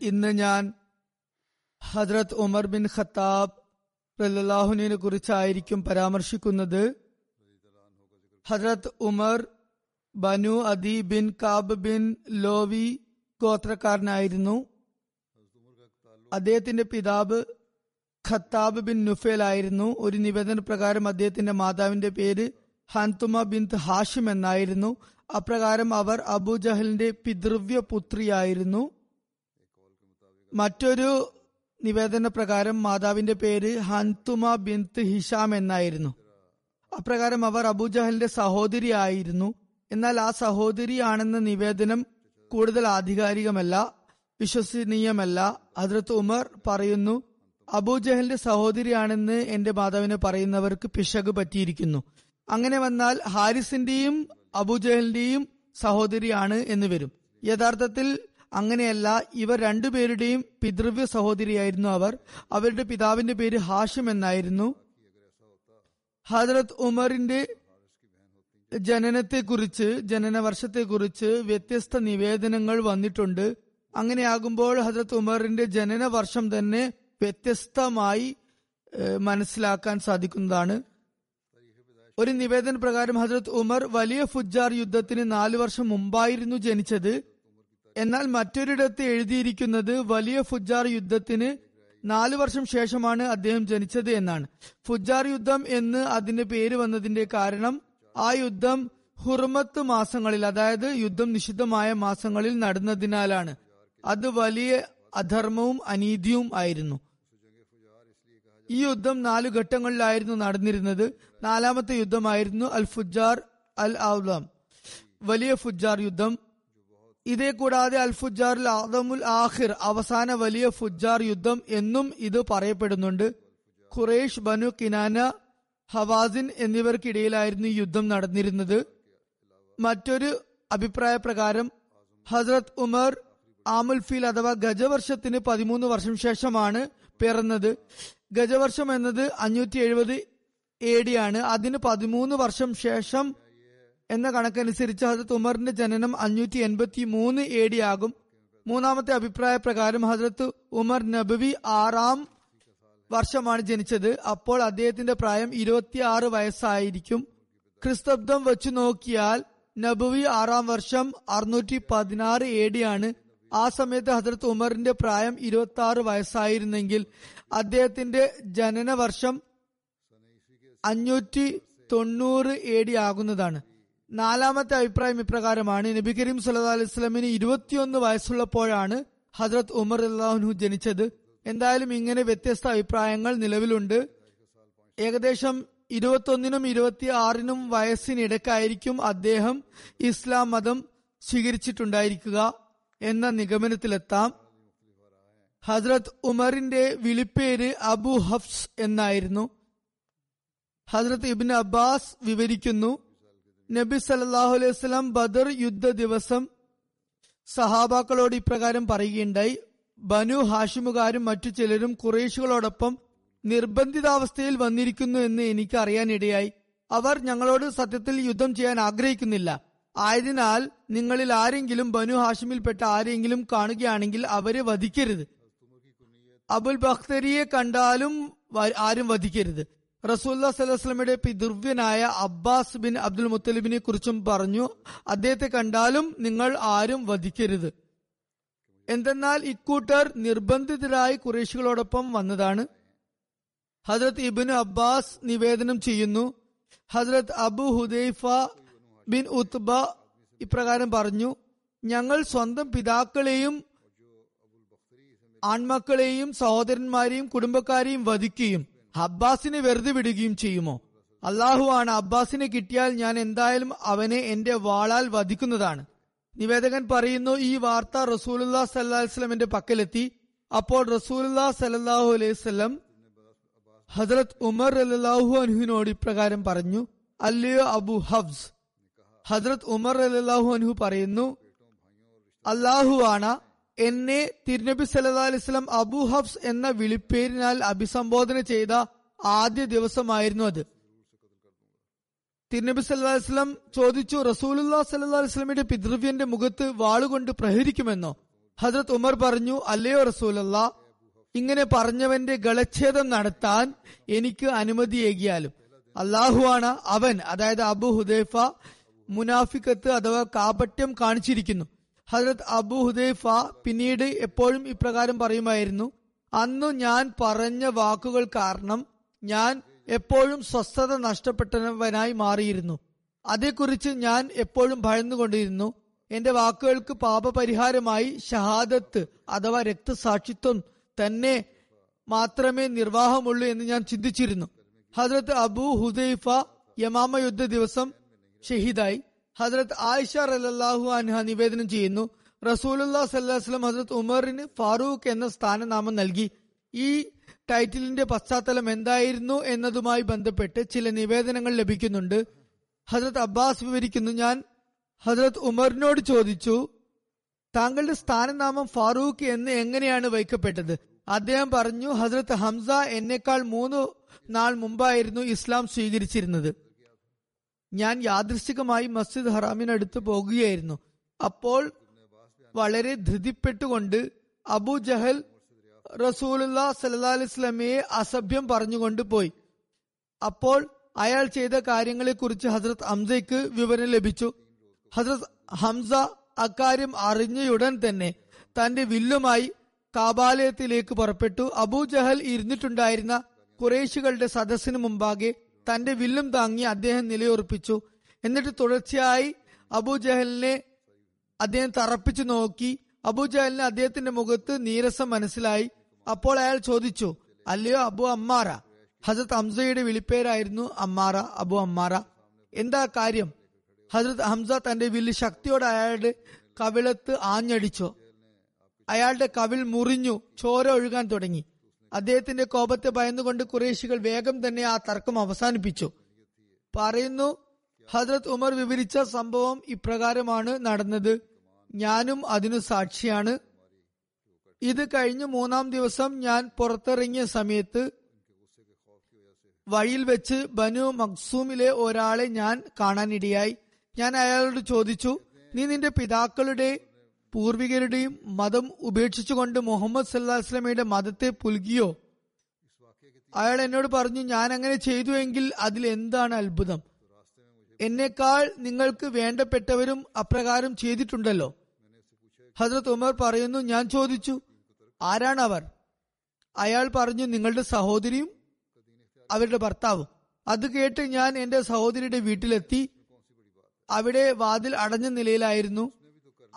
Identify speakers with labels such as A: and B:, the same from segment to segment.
A: ഇന്ന് ഞാൻ Hazrat Umar bin Khattab റല്ലാഹുനെ കുറിച്ചായിരിക്കും പരാമർശിക്കുന്നത്. ഹജ്രത് ഉമർ ബനു അദി ബിൻ കാബ് ബിൻ ലോവി ഗോത്രക്കാരനായിരുന്നു. അദ്ദേഹത്തിന്റെ പിതാവ് ഖത്താബ് ബിൻ നുഫേൽ ആയിരുന്നു. ഒരു നിവേദന പ്രകാരം അദ്ദേഹത്തിന്റെ മാതാവിന്റെ പേര് ഹൻതുമ ബിൻ ഹാഷിം എന്നായിരുന്നു. അപ്രകാരം അവർ അബുജഹലിന്റെ പിതൃവ്യ പുത്രിയായിരുന്നു മറ്റൊരു നിവേദന പ്രകാരം മാതാവിന്റെ പേര് ഹൻതുമ ബിന്ത് ഹിഷാം എന്നായിരുന്നു. അപ്രകാരം അവർ അബുജഹലിന്റെ സഹോദരിയായിരുന്നു. എന്നാൽ ആ സഹോദരിയാണെന്ന നിവേദനം കൂടുതൽ ആധികാരികമല്ല വിശ്വസനീയമല്ല. ഹദ്രത്ത് ഉമർ പറയുന്നു അബൂജഹലിന്റെ സഹോദരിയാണെന്ന് എന്റെ മാതാവിനെ പറയുന്നവർക്ക് പിശക് പറ്റിയിരിക്കുന്നു. അങ്ങനെ വന്നാൽ ഹാരിസിന്റെയും അബൂജഹലിന്റെയും സഹോദരിയാണ് എന്ന് വരും. യഥാർത്ഥത്തിൽ അങ്ങനെയല്ല ഇവർ രണ്ടുപേരുടെയും പിതൃവ്യ സഹോദരിയായിരുന്നു അവർ. അവരുടെ പിതാവിന്റെ പേര് ഹാഷിം എന്നായിരുന്നു. ഹജറത് ഉമറിന്റെ ജനനത്തെക്കുറിച്ച് ജനന വർഷത്തെക്കുറിച്ച് വ്യത്യസ്ത നിവേദനങ്ങൾ വന്നിട്ടുണ്ട്. അങ്ങനെയാകുമ്പോൾ ഹജറത് ഉമറിന്റെ ജനന വർഷം തന്നെ വ്യത്യസ്തമായി മനസ്സിലാക്കാൻ സാധിക്കുന്നതാണ്. ഒരു നിവേദന പ്രകാരം ഹജറത് ഉമർ വലിയ ഫുജാർ യുദ്ധത്തിന് നാലു വർഷം മുമ്പായിരുന്നു ജനിച്ചത്. എന്നാൽ മറ്റൊരിടത്ത് എഴുതിയിരിക്കുന്നത് വലിയ ഫുജാർ യുദ്ധത്തിന് നാലു വർഷം ശേഷമാണ് അദ്ദേഹം ജനിച്ചത് എന്നാണ്. ഫുജാർ യുദ്ധം എന്ന് അതിന്റെ പേര് വന്നതിന്റെ കാരണം ആ യുദ്ധം ഹുർമത്ത് മാസങ്ങളിൽ അതായത് യുദ്ധം നിഷിദ്ധമായ മാസങ്ങളിൽ നടന്നതിനാലാണ്. അത് വലിയ അധർമ്മവും അനീതിയും ആയിരുന്നു. ഈ യുദ്ധം നാലു ഘട്ടങ്ങളിലായിരുന്നു നടന്നിരുന്നത്. നാലാമത്തെ യുദ്ധമായിരുന്നു അൽ ഫുജാർ അൽ ഔലം വലിയ ഫുജാർ യുദ്ധം ഇതേ കൂടാതെ അൽ ഫുജാറിൽ ആദമുൽ ആഹിർ അവസാന വലിയ ഫുജാർ യുദ്ധം എന്നും ഇത് പറയപ്പെടുന്നുണ്ട്. ഖുറേഷ് ബനു കിനാന ഹവാസിൻ എന്നിവർക്കിടയിലായിരുന്നു ഈ യുദ്ധം നടന്നിരുന്നത്. മറ്റൊരു അഭിപ്രായ പ്രകാരം ഹസ്രത് ഉമർ ആമുൽ ഫീൽ അഥവാ ഗജവർഷത്തിന് പതിമൂന്ന് വർഷം ശേഷമാണ് പിറന്നത്. ഗജവർഷം എന്നത് അഞ്ഞൂറ്റി എഴുപത് എ ഡി ആണ്. അതിന് പതിമൂന്ന് വർഷം ശേഷം എന്ന കണക്കനുസരിച്ച് ഹജരത് ഉമറിന്റെ ജനനം അഞ്ഞൂറ്റി എൺപത്തി മൂന്ന് എ ഡി ആകും. മൂന്നാമത്തെ അഭിപ്രായ പ്രകാരം ഹജരത്ത് ഉമർ നബവി ആറാം വർഷമാണ് ജനിച്ചത്. അപ്പോൾ അദ്ദേഹത്തിന്റെ പ്രായം ഇരുപത്തിയാറ് വയസ്സായിരിക്കും. ക്രിസ്തബ്ദം വെച്ചു നോക്കിയാൽ നബുവി ആറാം വർഷം അറുന്നൂറ്റി പതിനാറ് എ ഡി ആണ്. ആ സമയത്ത് ഹജരത്ത് ഉമറിന്റെ പ്രായം ഇരുപത്തി ആറ് വയസ്സായിരുന്നെങ്കിൽ അദ്ദേഹത്തിന്റെ ജനന വർഷം അഞ്ഞൂറ്റി തൊണ്ണൂറ് എ ഡി ആകുന്നതാണ്. നാലാമത്തെ അഭിപ്രായം ഇപ്രകാരമാണ്. നബി കരീം സല്ലാ അലൈഹി സ്വലമിന് ഇരുപത്തിയൊന്ന് വയസ്സുള്ളപ്പോഴാണ് ഹജ്രത് ഉമർ അള്ളാഹുനു ജനിച്ചത്. എന്തായാലും ഇങ്ങനെ വ്യത്യസ്ത അഭിപ്രായങ്ങൾ നിലവിലുണ്ട്. ഏകദേശം ഇരുപത്തൊന്നിനും ഇരുപത്തി ആറിനും വയസ്സിനിടക്കായിരിക്കും അദ്ദേഹം ഇസ്ലാം മതം സ്വീകരിച്ചിട്ടുണ്ടായിരിക്കുക എന്ന നിഗമനത്തിലെത്താം. ഹസ്രത് ഉമറിന്റെ വിളിപ്പേര് അബു ഹഫ്സ് എന്നായിരുന്നു. ഹസ്രത് ഇബിൻ അബ്ബാസ് വിവരിക്കുന്നു. നബി സല്ലാഹു അലൈഹി സ്വലാം ബദർ യുദ്ധ ദിവസം സഹാബാക്കളോട് ഇപ്രകാരം പറയുകയുണ്ടായി. ബനു ഹാഷിമുകാരും മറ്റു ചിലരും കുറേശുകളോടൊപ്പം നിർബന്ധിതാവസ്ഥയിൽ വന്നിരിക്കുന്നു എന്ന് എനിക്ക് അറിയാനിടയായി. അവർ ഞങ്ങളോട് സത്യത്തിൽ യുദ്ധം ചെയ്യാൻ ആഗ്രഹിക്കുന്നില്ല. ആയതിനാൽ നിങ്ങളിൽ ആരെങ്കിലും ബനു ഹാഷിമിൽപ്പെട്ട ആരെങ്കിലും കാണുകയാണെങ്കിൽ അവരെ വധിക്കരുത്. അബുൽ ബഖ്തരിയെ കണ്ടാലും ആരും വധിക്കരുത്. റസൂല്ലാ സലഹ്സ്ലമയുടെ പിതൃവ്യനായ അബ്ബാസ് ബിൻ അബ്ദുൽ മുത്തലിബിനെ കുറിച്ചും പറഞ്ഞു അദ്ദേഹത്തെ കണ്ടാലും നിങ്ങൾ ആരും വധിക്കരുത്. എന്തെന്നാൽ ഇക്കൂട്ടർ നിർബന്ധിതരായി കുറേശികളോടൊപ്പം വന്നതാണ്. ഹജ്രത് ഇബിന് അബ്ബാസ് നിവേദനം ചെയ്യുന്നു. ഹജ്രത് അബു ഹുദൈഫ ബിൻ ഉത്ബ ഇപ്രകാരം പറഞ്ഞു ഞങ്ങൾ സ്വന്തം പിതാക്കളെയും ആൺമക്കളെയും സഹോദരന്മാരെയും കുടുംബക്കാരെയും വധിക്കുകയും അബ്ബാസിനെ വെറുതെ വിടുകയും ചെയ്യുമോ? അള്ളാഹു ആണ് അബ്ബാസിനെ കിട്ടിയാൽ ഞാൻ എന്തായാലും അവനെ എന്റെ വാളാൽ വധിക്കുന്നതാണ്. നിവേദകൻ പറയുന്നു ഈ വാർത്ത റസൂലുല്ലാ സല്ലാസ്ലമിന്റെ പക്കലെത്തി. അപ്പോൾ റസൂലുല്ലാ സല്ലാഹു അലൈഹി ഹസരത് ഉമർ അല്ലാഹു അനുഹിനോട് ഇപ്രകാരം പറഞ്ഞു അല്ലയോ അബു ഹബ്സ് ഹസരത് ഉമർ അല്ലാഹു അനുഹു പറയുന്നു അള്ളാഹു ആണ് എന്നെ തിരുനബി സല്ലാ അലൈസ്ലം അബു ഹഫ്സ് എന്ന വിളിപ്പേരിനാൽ അഭിസംബോധന ചെയ്ത ആദ്യ ദിവസമായിരുന്നു അത്. തിരുനബി സല്ലാ വസ്ലം ചോദിച്ചു റസൂലുല്ലാ സല്ലാ വസ്ലമിന്റെ പിതൃവ്യന്റെ മുഖത്ത് വാളുകൊണ്ട് പ്രഹരിക്കുമെന്നോ? ഹജ്രത് ഉമർ പറഞ്ഞു അല്ലയോ റസൂലല്ലാ ഇങ്ങനെ പറഞ്ഞവന്റെ ഗളച്ഛേദം നടത്താൻ എനിക്ക് അനുമതിയേകിയാലും. അള്ളാഹുവാണ് അവൻ അതായത് അബു ഹുദൈഫ മുനാഫിക്കത്ത് അഥവാ കാപട്യം കാണിച്ചിരിക്കുന്നു. ഹജരത് അബു ഹുദൈഫ പിന്നീട് എപ്പോഴും ഇപ്രകാരം പറയുമായിരുന്നു അന്നു ഞാൻ പറഞ്ഞ വാക്കുകൾ കാരണം ഞാൻ എപ്പോഴും സ്വസ്ഥത നഷ്ടപ്പെട്ടവനായി മാറിയിരുന്നു. അതേക്കുറിച്ച് ഞാൻ എപ്പോഴും ഭയന്നുകൊണ്ടിരുന്നു. എന്റെ വാക്കുകൾക്ക് പാപപരിഹാരമായി ഷഹാദത്ത് അഥവാ രക്തസാക്ഷിത്വം തന്നെ മാത്രമേ നിർവാഹമുള്ളൂ എന്ന് ഞാൻ ചിന്തിച്ചിരുന്നു. ഹജ്രത്ത് അബു ഹുദൈഫ യമാമ യുദ്ധ ദിവസം ഷഹീദായി. ഹജ്രത്ത് ആയിഷ റലാഹു അൻഹ നിവേദനം ചെയ്യുന്നു. റസൂലുല്ലാ സല്ലാസ്ലം ഹജ്രത് ഉമറിന് ഫാറൂഖ് എന്ന സ്ഥാനനാമം നൽകി. ഈ ടൈറ്റിലിന്റെ പശ്ചാത്തലം എന്തായിരുന്നു എന്നതുമായി ബന്ധപ്പെട്ട് ചില നിവേദനങ്ങൾ ലഭിക്കുന്നുണ്ട്. ഹജ്രത് അബ്ബാസ് വിവരിക്കുന്നു ഞാൻ ഹജ്രത് ഉമറിനോട് ചോദിച്ചു താങ്കളുടെ സ്ഥാനനാമം ഫാറൂഖ് എന്ന് എങ്ങനെയാണ് വയ്ക്കപ്പെട്ടത് അദ്ദേഹം പറഞ്ഞു ഹജ്രത് ഹംസ എന്നേക്കാൾ മൂന്ന് നാൾ മുമ്പായിരുന്നു ഇസ്ലാം സ്വീകരിച്ചിരുന്നത്. ഞാൻ യാദൃശികമായി മസ്ജിദ് ഹറാമിനടുത്ത് പോകുകയായിരുന്നു. അപ്പോൾ വളരെ ധൃതിപ്പെട്ടുകൊണ്ട് അബു ജഹൽ റസൂലുല്ലാ സല്ലാ അസഭ്യം പറഞ്ഞുകൊണ്ട് പോയി. അപ്പോൾ അയാൾ ചെയ്ത കാര്യങ്ങളെ കുറിച്ച് ഹസ്രത് ഹംസയ്ക്ക് വിവരം ലഭിച്ചു. ഹസ്രത് ഹംസ അക്കാര്യം അറിഞ്ഞയുടൻ തന്നെ തന്റെ വില്ലുമായി കാബാലയത്തിലേക്ക് പുറപ്പെട്ടു. അബൂ ജഹൽ ഇരുന്നിട്ടുണ്ടായിരുന്ന കുറേശികളുടെ സദസ്സിന് മുമ്പാകെ തന്റെ വില്ലും താങ്ങി അദ്ദേഹം നിലയുറപ്പിച്ചു. എന്നിട്ട് തുടർച്ചയായി അബൂ ജഹലിനെ അദ്ദേഹം തറപ്പിച്ചു നോക്കി. അബൂ ജഹലിന് അദ്ദേഹത്തിന്റെ മുഖത്ത് നീരസം മനസ്സിലായി. അപ്പോൾ അയാൾ ചോദിച്ചു അല്ലയോ അബു അമ്മാറ? ഹസരത് ഹംസയുടെ വിളിപ്പേരായിരുന്നു അമ്മാറ അബു അമ്മാറ. എന്താ കാര്യം? ഹസരത് ഹംസ തന്റെ വില്ല് ശക്തിയോടെ അയാളുടെ കവിളത്ത് ആഞ്ഞടിച്ചു. അയാളുടെ കവിൾ മുറിഞ്ഞു ചോര ഒഴുകാൻ തുടങ്ങി. അദ്ദേഹത്തിന്റെ കോപത്തെ ഭയന്നുകൊണ്ട് കുറേശികൾ വേഗം തന്നെ ആ തർക്കം അവസാനിപ്പിച്ചു. പറയുന്നു ഹജ്രത് ഉമർ വിവരിച്ച സംഭവം ഇപ്രകാരമാണ് നടന്നത്. ഞാനും അതിനു സാക്ഷിയാണ്. ഇത് കഴിഞ്ഞ് മൂന്നാം ദിവസം ഞാൻ പുറത്തിറങ്ങിയ സമയത്ത് വഴിയിൽ വെച്ച് ബനു മക്സൂമിലെ ഒരാളെ ഞാൻ കാണാനിടയായി. ഞാൻ അയാളോട് ചോദിച്ചു നീ നിന്റെ പിതാക്കളുടെ പൂർവികരുടെയും മതം ഉപേക്ഷിച്ചുകൊണ്ട് മുഹമ്മദ് സല്ലാസ്ലമയുടെ മതത്തെ പുൽകിയോ? അയാൾ എന്നോട് പറഞ്ഞു ഞാൻ അങ്ങനെ ചെയ്തു എങ്കിൽ അതിൽ എന്താണ് അത്ഭുതം? എന്നേക്കാൾ നിങ്ങൾക്ക് വേണ്ടപ്പെട്ടവരും അപ്രകാരം ചെയ്തിട്ടുണ്ടല്ലോ. ഹസ്രത് ഉമർ പറയുന്നു ഞാൻ ചോദിച്ചു ആരാണ് അവർ? അയാൾ പറഞ്ഞു നിങ്ങളുടെ സഹോദരിയും അവരുടെ ഭർത്താവും. അത് കേട്ട് ഞാൻ എന്റെ സഹോദരിയുടെ വീട്ടിലെത്തി. അവിടെ വാതിൽ അടഞ്ഞ നിലയിലായിരുന്നു.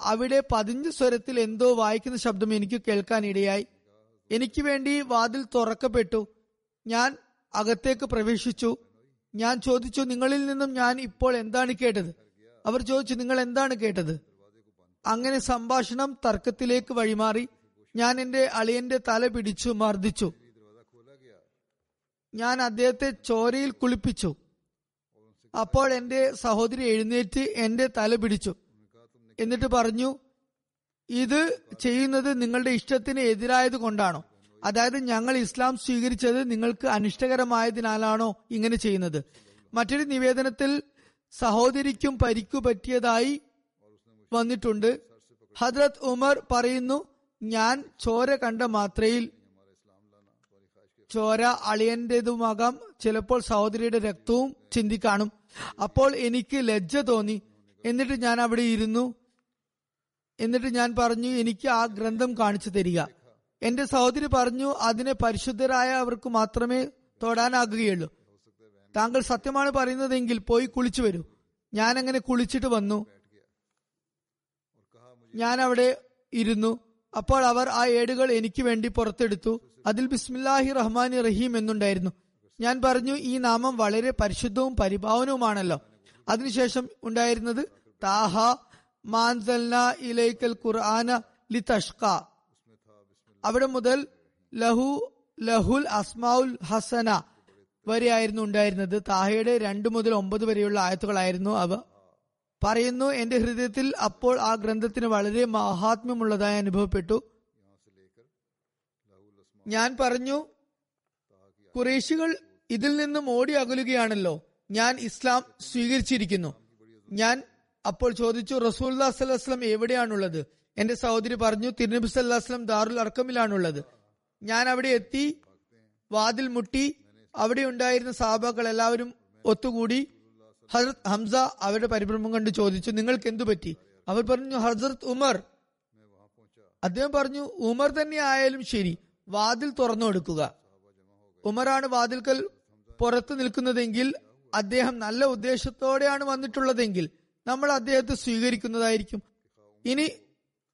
A: അവിടെ പതിഞ്ഞ സ്വരത്തിൽ എന്തോ വായിക്കുന്ന ശബ്ദം എനിക്ക് കേൾക്കാനിടയായി എനിക്ക് വേണ്ടി വാതിൽ തുറക്കപ്പെട്ടു. ഞാൻ അകത്തേക്ക് പ്രവേശിച്ചു. ഞാൻ ചോദിച്ചു നിങ്ങളിൽ നിന്നും ഞാൻ ഇപ്പോൾ എന്താണ് കേട്ടത്? അവർ ചോദിച്ചു നിങ്ങൾ എന്താണ് കേട്ടത്? അങ്ങനെ സംഭാഷണം തർക്കത്തിലേക്ക് വഴിമാറി. ഞാൻ എന്റെ അളിയന്റെ തല പിടിച്ചു മർദ്ദിച്ചു. ഞാൻ അദ്ദേഹത്തെ ചോരയിൽ കുളിപ്പിച്ചു. അപ്പോൾ എന്റെ സഹോദരി എഴുന്നേറ്റ് എന്റെ തല പിടിച്ചു. എന്നിട്ട് പറഞ്ഞു ഇത് ചെയ്യുന്നത് നിങ്ങളുടെ ഇഷ്ടത്തിന് എതിരായത് കൊണ്ടാണോ? അതായത് ഞങ്ങൾ ഇസ്ലാം സ്വീകരിച്ചത് നിങ്ങൾക്ക് അനിഷ്ടകരമായതിനാലാണോ ഇങ്ങനെ ചെയ്യുന്നത്? മറ്റൊരു നിവേദനത്തിൽ സഹോദരിക്കും പരിക്കു പറ്റിയതായി വന്നിട്ടുണ്ട്. ഹദ്രത് ഉമർ പറയുന്നു ഞാൻ ചോര കണ്ട മാത്രയിൽ ചോര അളിയന്റേതുമാകാം ചിലപ്പോൾ സഹോദരിയുടെ രക്തവും ചിന്തിക്കാണും. അപ്പോൾ എനിക്ക് ലജ്ജ തോന്നി. എന്നിട്ട് ഞാൻ അവിടെ ഇരുന്നു. എന്നിട്ട് ഞാൻ പറഞ്ഞു എനിക്ക് ആ ഗ്രന്ഥം കാണിച്ചു തരിക. എന്റെ സഹോദരി പറഞ്ഞു അതിനെ പരിശുദ്ധരായ അവർക്ക് മാത്രമേ തൊടാനാകുകയുള്ളൂ. താങ്കൾ സത്യമാണ് പറയുന്നതെങ്കിൽ പോയി കുളിച്ചു വരൂ. ഞാൻ അങ്ങനെ കുളിച്ചിട്ട് വന്നു. ഞാൻ അവിടെ ഇരുന്നു. അപ്പോൾ അവർ ആ ഏടുകൾ എനിക്ക് വേണ്ടി പുറത്തെടുത്തു. അതിൽ ബിസ്മില്ലാഹി റഹ്മാൻ റഹീം എന്നുണ്ടായിരുന്നു. ഞാൻ പറഞ്ഞു ഈ നാമം വളരെ പരിശുദ്ധവും പരിഭാവനവുമാണല്ലോ. അതിനുശേഷം ഉണ്ടായിരുന്നത് താഹ മാൻസൽന ഇലൈക്കൽ ഖുർആന ലി തഷ്ക അവിടെ മുതൽ ലഹു ലഹുൽ അസ്മാഉൽ ഹസന വരെയായിരുന്നു ഉണ്ടായിരുന്നത്. താഹയുടെ രണ്ടു മുതൽ ഒമ്പത് വരെയുള്ള ആയത്തുകളായിരുന്നു അവ. പറയുന്നു എന്റെ ഹൃദയത്തിൽ അപ്പോൾ ആ ഗ്രന്ഥത്തിന് വളരെ മഹാത്മ്യമുള്ളതായി അനുഭവപ്പെട്ടു. ഞാൻ പറഞ്ഞു കുറേശികൾ ഇതിൽ നിന്നും ഓടി അകലുകയാണല്ലോ. ഞാൻ ഇസ്ലാം സ്വീകരിച്ചിരിക്കുന്നു. ഞാൻ അപ്പോൾ ചോദിച്ചു റസൂല്ലാ സല്ലാസ്ലം എവിടെയാണുള്ളത്? എന്റെ സഹോദരി പറഞ്ഞു തിരുനബി സല്ലാസ്ലം ദാറുൽ അർക്കമിലാണുള്ളത്. ഞാൻ അവിടെ എത്തി വാതിൽ മുട്ടി അവിടെ ഉണ്ടായിരുന്ന സാബാക്കൾ എല്ലാവരും ഒത്തുകൂടി ഹസരത് ഹംസ അവരുടെ പരിഭ്രമം കണ്ട് ചോദിച്ചു നിങ്ങൾക്ക് എന്തു പറ്റി? അവർ പറഞ്ഞു ഹസരത് ഉമർ. അദ്ദേഹം പറഞ്ഞു ഉമർ തന്നെ ആയാലും ശരി വാതിൽ തുറന്നു കൊടുക്കുക. ഉമറാണ് വാതിൽക്കൽ പുറത്തു നിൽക്കുന്നതെങ്കിൽ അദ്ദേഹം നല്ല ഉദ്ദേശത്തോടെയാണ് വന്നിട്ടുള്ളതെങ്കിൽ നമ്മൾ അദ്ദേഹത്തെ സ്വീകരിക്കുന്നതായിരിക്കും. ഇനി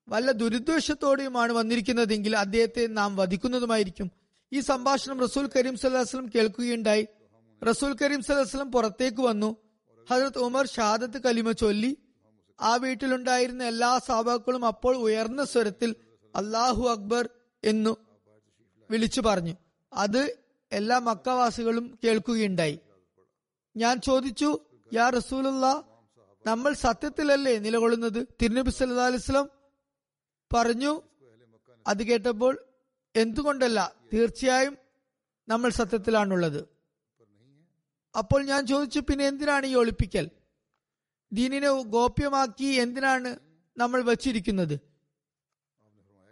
A: വല്ല ദുരുദ്ദേശത്തോടെയുമാണ് വന്നിരിക്കുന്നതെങ്കിൽ അദ്ദേഹത്തെ നാം വധിക്കുന്നതുമായിരിക്കും. ഈ സംഭാഷണം റസൂൽ കരീം സല്ലാസ്ലം കേൾക്കുകയുണ്ടായി. റസൂൽ കരീം സല്ലാസ്ലം പുറത്തേക്ക് വന്നു. ഹജരത് ഉമർ ഷഹാദത്ത് കലിമ ചൊല്ലി. ആ വീട്ടിലുണ്ടായിരുന്ന എല്ലാ സാബാക്കളും അപ്പോൾ ഉയർന്ന സ്വരത്തിൽ അള്ളാഹു അക്ബർ എന്നു വിളിച്ചു പറഞ്ഞു. അത് എല്ലാ മക്കവാസികളും കേൾക്കുകയുണ്ടായി. ഞാൻ ചോദിച്ചു യാ റസൂലുള്ള നമ്മൾ സത്യത്തിലല്ലേ നിലകൊള്ളുന്നത്? തിരുനബി സല്ലാ അലിസ്ലം പറഞ്ഞു അത് കേട്ടപ്പോൾ എന്തുകൊണ്ടല്ല? തീർച്ചയായും നമ്മൾ സത്യത്തിലാണുള്ളത്. അപ്പോൾ ഞാൻ ചോദിച്ചു പിന്നെ എന്തിനാണ് ഈ ഒളിപ്പിക്കൽ? ദീനിനെ ഗോപ്യമാക്കി എന്തിനാണ് നമ്മൾ വച്ചിരിക്കുന്നത്?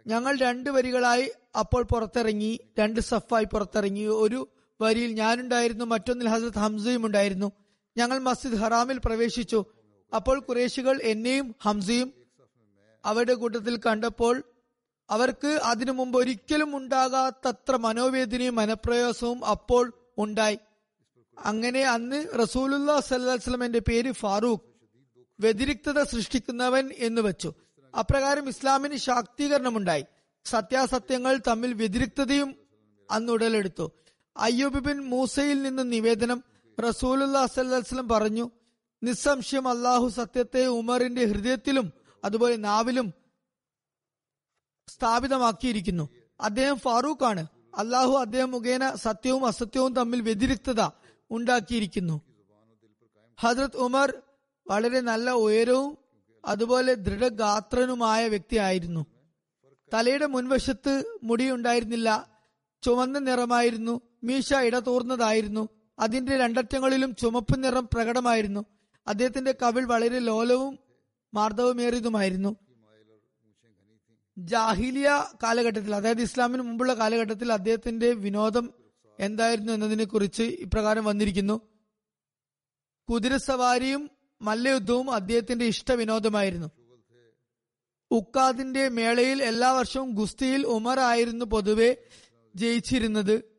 A: ഞങ്ങൾ രണ്ട് വരികളായി അപ്പോൾ പുറത്തിറങ്ങി രണ്ട് സഫായി പുറത്തിറങ്ങി. ഒരു വരിയിൽ ഞാനുണ്ടായിരുന്നു മറ്റൊന്നിൽ ഹസരത് ഹംസയും ഉണ്ടായിരുന്നു. ഞങ്ങൾ മസ്ജിദ് ഹറാമിൽ പ്രവേശിച്ചു. അപ്പോൾ കുറേശികൾ എന്നെയും ഹംസയും അവരുടെ കൂട്ടത്തിൽ കണ്ടപ്പോൾ അവർക്ക് അതിനു മുമ്പ് ഒരിക്കലും ഉണ്ടാകാത്തത്ര മനോവേദനയും മനപ്രയാസവും അപ്പോൾ ഉണ്ടായി. അങ്ങനെ അന്ന് റസൂലുല്ലാ സല്ലാസ്ലം എന്റെ പേര് ഫാറൂഖ് വ്യതിരിക്തത സൃഷ്ടിക്കുന്നവൻ എന്ന് വെച്ചു. അപ്രകാരം ഇസ്ലാമിന് ശാക്തീകരണമുണ്ടായി. സത്യാസത്യങ്ങൾ തമ്മിൽ വ്യതിരിക്തതയും അന്ന് ഉടലെടുത്തു. അയ്യൂബ് ബിൻ മൂസയിൽ നിന്ന് നിവേദനം റസൂലുല്ലാ സല്ലാസ്ലം പറഞ്ഞു നിസ്സംശയം അള്ളാഹു സത്യത്തെ ഉമറിന്റെ ഹൃദയത്തിലും അതുപോലെ നാവിലും സ്ഥാപിതമാക്കിയിരിക്കുന്നു. അദ്ദേഹം ഫാറൂഖ് ആണ് അള്ളാഹു അദ്ദേഹം മുഖേന സത്യവും അസത്യവും തമ്മിൽ വ്യതിരിക്തത ഉണ്ടാക്കിയിരിക്കുന്നു. ഹജ്രത് ഉമർ വളരെ നല്ല ഉയരവും അതുപോലെ ദൃഢഗാത്രനുമായ വ്യക്തിയായിരുന്നു. തലയുടെ മുൻവശത്ത് മുടിയുണ്ടായിരുന്നില്ല. ചുവന്ന നിറമായിരുന്നു. മീശ ഇടതൂർന്നതായിരുന്നു. അതിന്റെ രണ്ടറ്റങ്ങളിലും ചുമപ്പ് നിറം പ്രകടമായിരുന്നു. അദ്ദേഹത്തിന്റെ കവിൾ വളരെ ലോലവും മാർദ്ദവമേറിയതുമായിരുന്നു. ജാഹിലിയ കാലഘട്ടത്തിൽ അതായത് ഇസ്ലാമിന് മുമ്പുള്ള കാലഘട്ടത്തിൽ അദ്ദേഹത്തിന്റെ വിനോദം എന്തായിരുന്നു എന്നതിനെ കുറിച്ച് ഇപ്രകാരം വന്നിരിക്കുന്നു. കുതിരസവാരിയും മല്ലയുദ്ധവും അദ്ദേഹത്തിന്റെ ഇഷ്ട വിനോദമായിരുന്നു. ഉക്കാദിന്റെ മേളയിൽ എല്ലാ വർഷവും ഗുസ്തിയിൽ ഉമർ ആയിരുന്നു പൊതുവെ ജയിച്ചിരുന്നത്.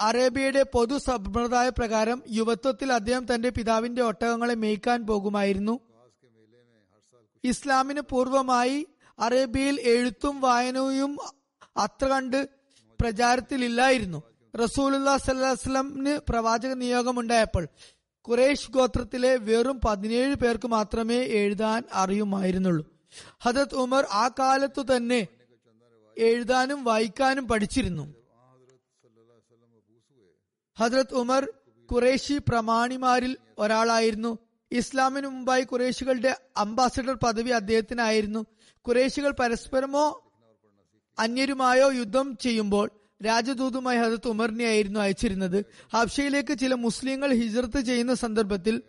A: അറേബ്യയുടെ പൊതു സമ്പ്രദായ പ്രകാരം യുവത്വത്തിൽ അദ്ദേഹം തന്റെ പിതാവിന്റെ ഒട്ടകങ്ങളെ മേയ്ക്കാൻ പോകുമായിരുന്നു. ഇസ്ലാമിന് പൂർവമായി അറേബ്യയിൽ എഴുത്തും വായനയും അത്ര കണ്ട് പ്രചാരത്തിലില്ലായിരുന്നു. റസൂലുല്ലാ സല്ലാസ്ലമിന് പ്രവാചക നിയോഗമുണ്ടായപ്പോൾ കുറേഷ് ഗോത്രത്തിലെ വെറും പതിനേഴ് പേർക്ക് മാത്രമേ എഴുതാൻ അറിയുമായിരുന്നുള്ളൂ. ഹദത് ഉമർ ആ കാലത്തു തന്നെ എഴുതാനും വായിക്കാനും പഠിച്ചിരുന്നു. ഹജ്രത് ഉമർ കുറേശി പ്രമാണിമാരിൽ ഒരാളായിരുന്നു. ഇസ്ലാമിന് മുമ്പായി കുറേശികളുടെ അംബാസഡർ പദവി അദ്ദേഹത്തിനായിരുന്നു. കുറേശികൾ പരസ്പരമോ അന്യരുമായോ യുദ്ധം ചെയ്യുമ്പോൾ രാജദൂതുമായി ഹജറത്ത് ഉമറിനെയായിരുന്നു അയച്ചിരുന്നത്. ഹബ്ഷയിലേക്ക് ചില മുസ്ലിങ്ങൾ ഹിജ്രത്ത് ചെയ്യുന്ന സന്ദർഭത്തിൽ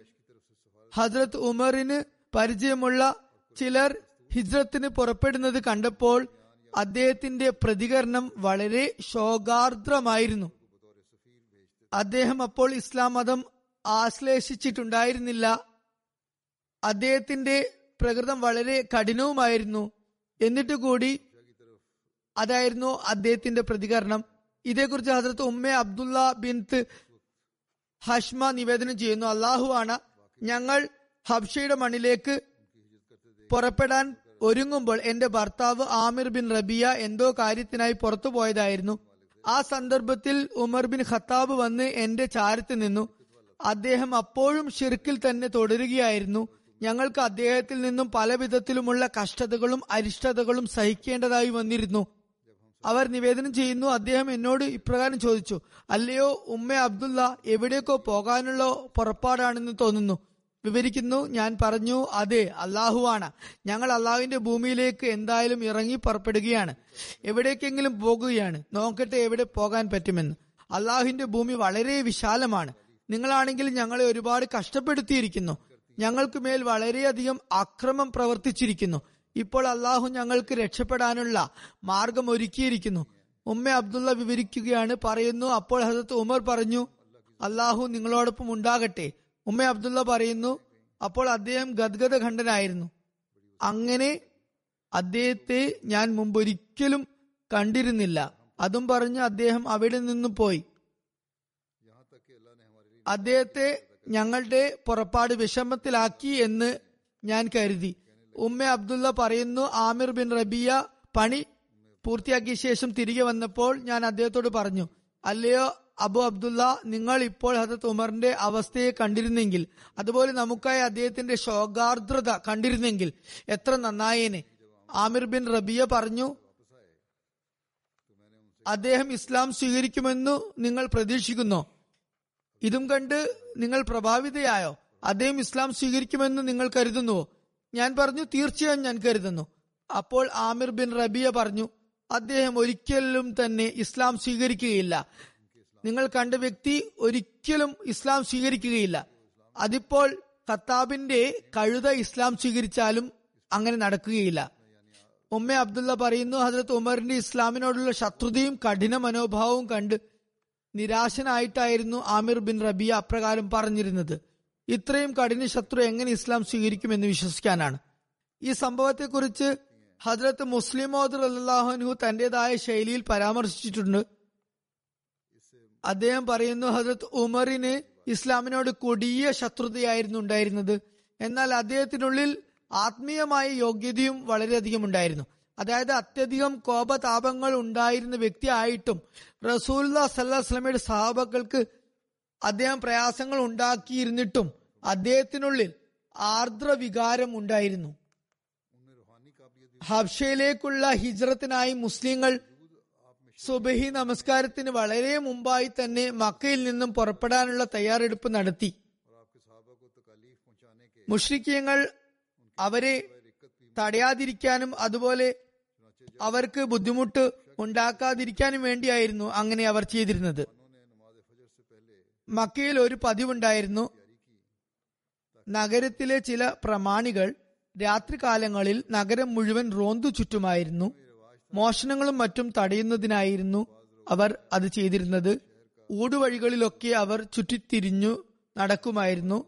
A: ഹജ്രത് ഉമറിന് പരിചയമുള്ള ചിലർ ഹിജ്രത്തിന് പുറപ്പെടുന്നത് കണ്ടപ്പോൾ അദ്ദേഹത്തിന്റെ പ്രതികരണം വളരെ ശോകാർദ്രമായിരുന്നു. അദ്ദേഹം അപ്പോൾ ഇസ്ലാം മതം ആശ്ലേഷിച്ചിട്ടുണ്ടായിരുന്നില്ല. അദ്ദേഹത്തിന്റെ പ്രകൃതം വളരെ കഠിനവുമായിരുന്നു. എന്നിട്ട് കൂടി അതായിരുന്നു അദ്ദേഹത്തിന്റെ പ്രതികരണം. ഇതേക്കുറിച്ച് ഹസരത്ത് ഉമ്മ അബ്ദുള്ള ബിൻത്ത് ഹഷ്മ നിവേദനം ചെയ്യുന്നു. അള്ളാഹു ആണ് ഞങ്ങൾ ഹബ്ഷയുടെ മണ്ണിലേക്ക് പുറപ്പെടാൻ ഒരുങ്ങുമ്പോൾ എന്റെ ഭർത്താവ് ആമിർ ബിൻ റബിയ എന്തോ കാര്യത്തിനായി പുറത്തു പോയതായിരുന്നു ആ സന്ദർഭത്തിൽ ഉമർ ബിൻ ഖത്താബ് വന്ന് എന്റെ ചാരത്ത് നിന്നു. അദ്ദേഹം അപ്പോഴും ഷിർക്കിൽ തന്നെ തുടരുകയായിരുന്നു. ഞങ്ങൾക്ക് അദ്ദേഹത്തിൽ നിന്നും പല വിധത്തിലുമുള്ള കഷ്ടതകളും അരിഷ്ടതകളും സഹിക്കേണ്ടതായി വന്നിരുന്നു. അവർ നിവേദനം ചെയ്യുന്നു അദ്ദേഹം എന്നോട് ഇപ്രകാരം ചോദിച്ചു അല്ലയോ ഉമ്മ അബ്ദുള്ള എവിടേക്കോ പോകാനുള്ള പുറപ്പാടാണെന്ന് തോന്നുന്നു. വിവരിക്കുന്നു ഞാൻ പറഞ്ഞു അതെ അള്ളാഹുവാണ് ഞങ്ങൾ അള്ളാഹുവിന്റെ ഭൂമിയിലേക്ക് എന്തായാലും ഇറങ്ങി പുറപ്പെടുകയാണ്. എവിടേക്കെങ്കിലും പോകുകയാണ്. നോക്കട്ടെ എവിടെ പോകാൻ പറ്റുമെന്ന്. അള്ളാഹുവിന്റെ ഭൂമി വളരെ വിശാലമാണ്. നിങ്ങളാണെങ്കിൽ ഞങ്ങളെ ഒരുപാട് കഷ്ടപ്പെടുത്തിയിരിക്കുന്നു. ഞങ്ങൾക്ക് മേൽ വളരെയധികം അക്രമം പ്രവർത്തിച്ചിരിക്കുന്നു. ഇപ്പോൾ അള്ളാഹു ഞങ്ങൾക്ക് രക്ഷപ്പെടാനുള്ള മാർഗം ഒരുക്കിയിരിക്കുന്നു ഉമ്മ അബ്ദുള്ള വിവരിക്കുകയാണ് പറയുന്നു അപ്പോൾ ഹസത്ത് ഉമർ പറഞ്ഞു അള്ളാഹു നിങ്ങളോടൊപ്പം ഉണ്ടാകട്ടെ. ഉമ്മ അബ്ദുള്ള പറയുന്നു അപ്പോൾ അദ്ദേഹം ഗദ്ഗത ഖണ്ഡനായിരുന്നു അങ്ങനെ അദ്ദേഹത്തെ ഞാൻ മുമ്പൊരിക്കലും കണ്ടിരുന്നില്ല. അതും പറഞ്ഞ് അദ്ദേഹം അവിടെ നിന്ന് പോയി. അദ്ദേഹത്തെ ഞങ്ങളുടെ പുറപ്പാട് വിഷമത്തിലാക്കി എന്ന് ഞാൻ കരുതി. ഉമ്മ അബ്ദുള്ള പറയുന്നു ആമിർ ബിൻ റബിയ പണി പൂർത്തിയാക്കിയ ശേഷം തിരികെ വന്നപ്പോൾ ഞാൻ അദ്ദേഹത്തോട് പറഞ്ഞു അല്ലയോ അബു അബ്ദുള്ള നിങ്ങൾ ഇപ്പോൾ ഹജത് ഉമറിന്റെ അവസ്ഥയെ കണ്ടിരുന്നെങ്കിൽ അതുപോലെ നമുക്കായി അദ്ദേഹത്തിന്റെ ശോകാർദ്രത കണ്ടിരുന്നെങ്കിൽ എത്ര നന്നായേനെ. ആമിർ ബിൻ റബിയ പറഞ്ഞു അദ്ദേഹം ഇസ്ലാം സ്വീകരിക്കുമെന്നു നിങ്ങൾ പ്രതീക്ഷിക്കുന്നു. ഇതും കണ്ട് നിങ്ങൾ പ്രഭാവിതയായോ? അദ്ദേഹം ഇസ്ലാം സ്വീകരിക്കുമെന്ന് നിങ്ങൾ കരുതുന്നുവോ? ഞാൻ പറഞ്ഞു തീർച്ചയായും ഞാൻ കരുതുന്നു. അപ്പോൾ ആമിർ ബിൻ റബിയ പറഞ്ഞു അദ്ദേഹം ഒരിക്കലും തന്നെ ഇസ്ലാം സ്വീകരിക്കുകയില്ല. നിങ്ങൾ കണ്ട വ്യക്തി ഒരിക്കലും ഇസ്ലാം സ്വീകരിക്കുകയില്ല. അതിപ്പോൾ ഖത്താബിന്റെ കഴുത ഇസ്ലാം സ്വീകരിച്ചാലും അങ്ങനെ നടക്കുകയില്ല. ഉമ്മ അബ്ദുള്ള പറയുന്നു ഹജരത്ത് ഉമറിന്റെ ഇസ്ലാമിനോടുള്ള ശത്രുതയും കഠിന മനോഭാവവും കണ്ട് നിരാശനായിട്ടായിരുന്നു ആമിർ ബിൻ റബിയ അപ്രകാരം പറഞ്ഞിരുന്നത്. ഇത്രയും കഠിന ശത്രു എങ്ങനെ ഇസ്ലാം സ്വീകരിക്കുമെന്ന് വിശ്വസിക്കാനാണ്. ഈ സംഭവത്തെക്കുറിച്ച് ഹജ്രത്ത് മുസ്ലിം മോദർ അല്ലാഹുനു തന്റേതായ ശൈലിയിൽ പരാമർശിച്ചിട്ടുണ്ട്. അദ്ദേഹം പറയുന്നു ഹസരത് ഉമറിന് ഇസ്ലാമിനോട് കൊടിയ ശത്രുതയായിരുന്നു ഉണ്ടായിരുന്നത്. എന്നാൽ അദ്ദേഹത്തിനുള്ളിൽ ആത്മീയമായ യോഗ്യതയും വളരെയധികം ഉണ്ടായിരുന്നു. അതായത് അത്യധികം കോപതാപങ്ങൾ ഉണ്ടായിരുന്ന വ്യക്തിയായിട്ടും റസൂല്ല സല്ലാസ്ലമയുടെ സഹാബക്കൾക്ക് അദ്ദേഹം പ്രയാസങ്ങൾ ഉണ്ടാക്കിയിരുന്നിട്ടും അദ്ദേഹത്തിനുള്ളിൽ ആർദ്ര വികാരം ഉണ്ടായിരുന്നു ഹബ്ഷയിലേക്കുള്ള ഹിജ്റത്തിനായി മുസ്ലിങ്ങൾ സുബഹി നമസ്കാരത്തിന് വളരെ മുമ്പായി തന്നെ മക്കയിൽ നിന്നും പുറപ്പെടാനുള്ള തയ്യാറെടുപ്പ് നടത്തി. മുഷ്രിക്കീയങ്ങൾ അവരെ തടയാതിരിക്കാനും അതുപോലെ അവർക്ക് ബുദ്ധിമുട്ട് ഉണ്ടാക്കാതിരിക്കാനും വേണ്ടിയായിരുന്നു അങ്ങനെ അവർ ചെയ്തിരുന്നത്. മക്കയിൽ ഒരു പതിവുണ്ടായിരുന്നു. നഗരത്തിലെ ചില പ്രമാണികൾ രാത്രികാലങ്ങളിൽ നഗരം മുഴുവൻ റോന്തു ചുറ്റുമായിരുന്നു. മോഷണങ്ങളും മറ്റും തടയുന്നതിനായിരുന്നു അവർ അത് ചെയ്തിരുന്നത്. ഊടുവഴികളിലൊക്കെ അവർ ചുറ്റിത്തിരിഞ്ഞു നടക്കുമായിരുന്നു.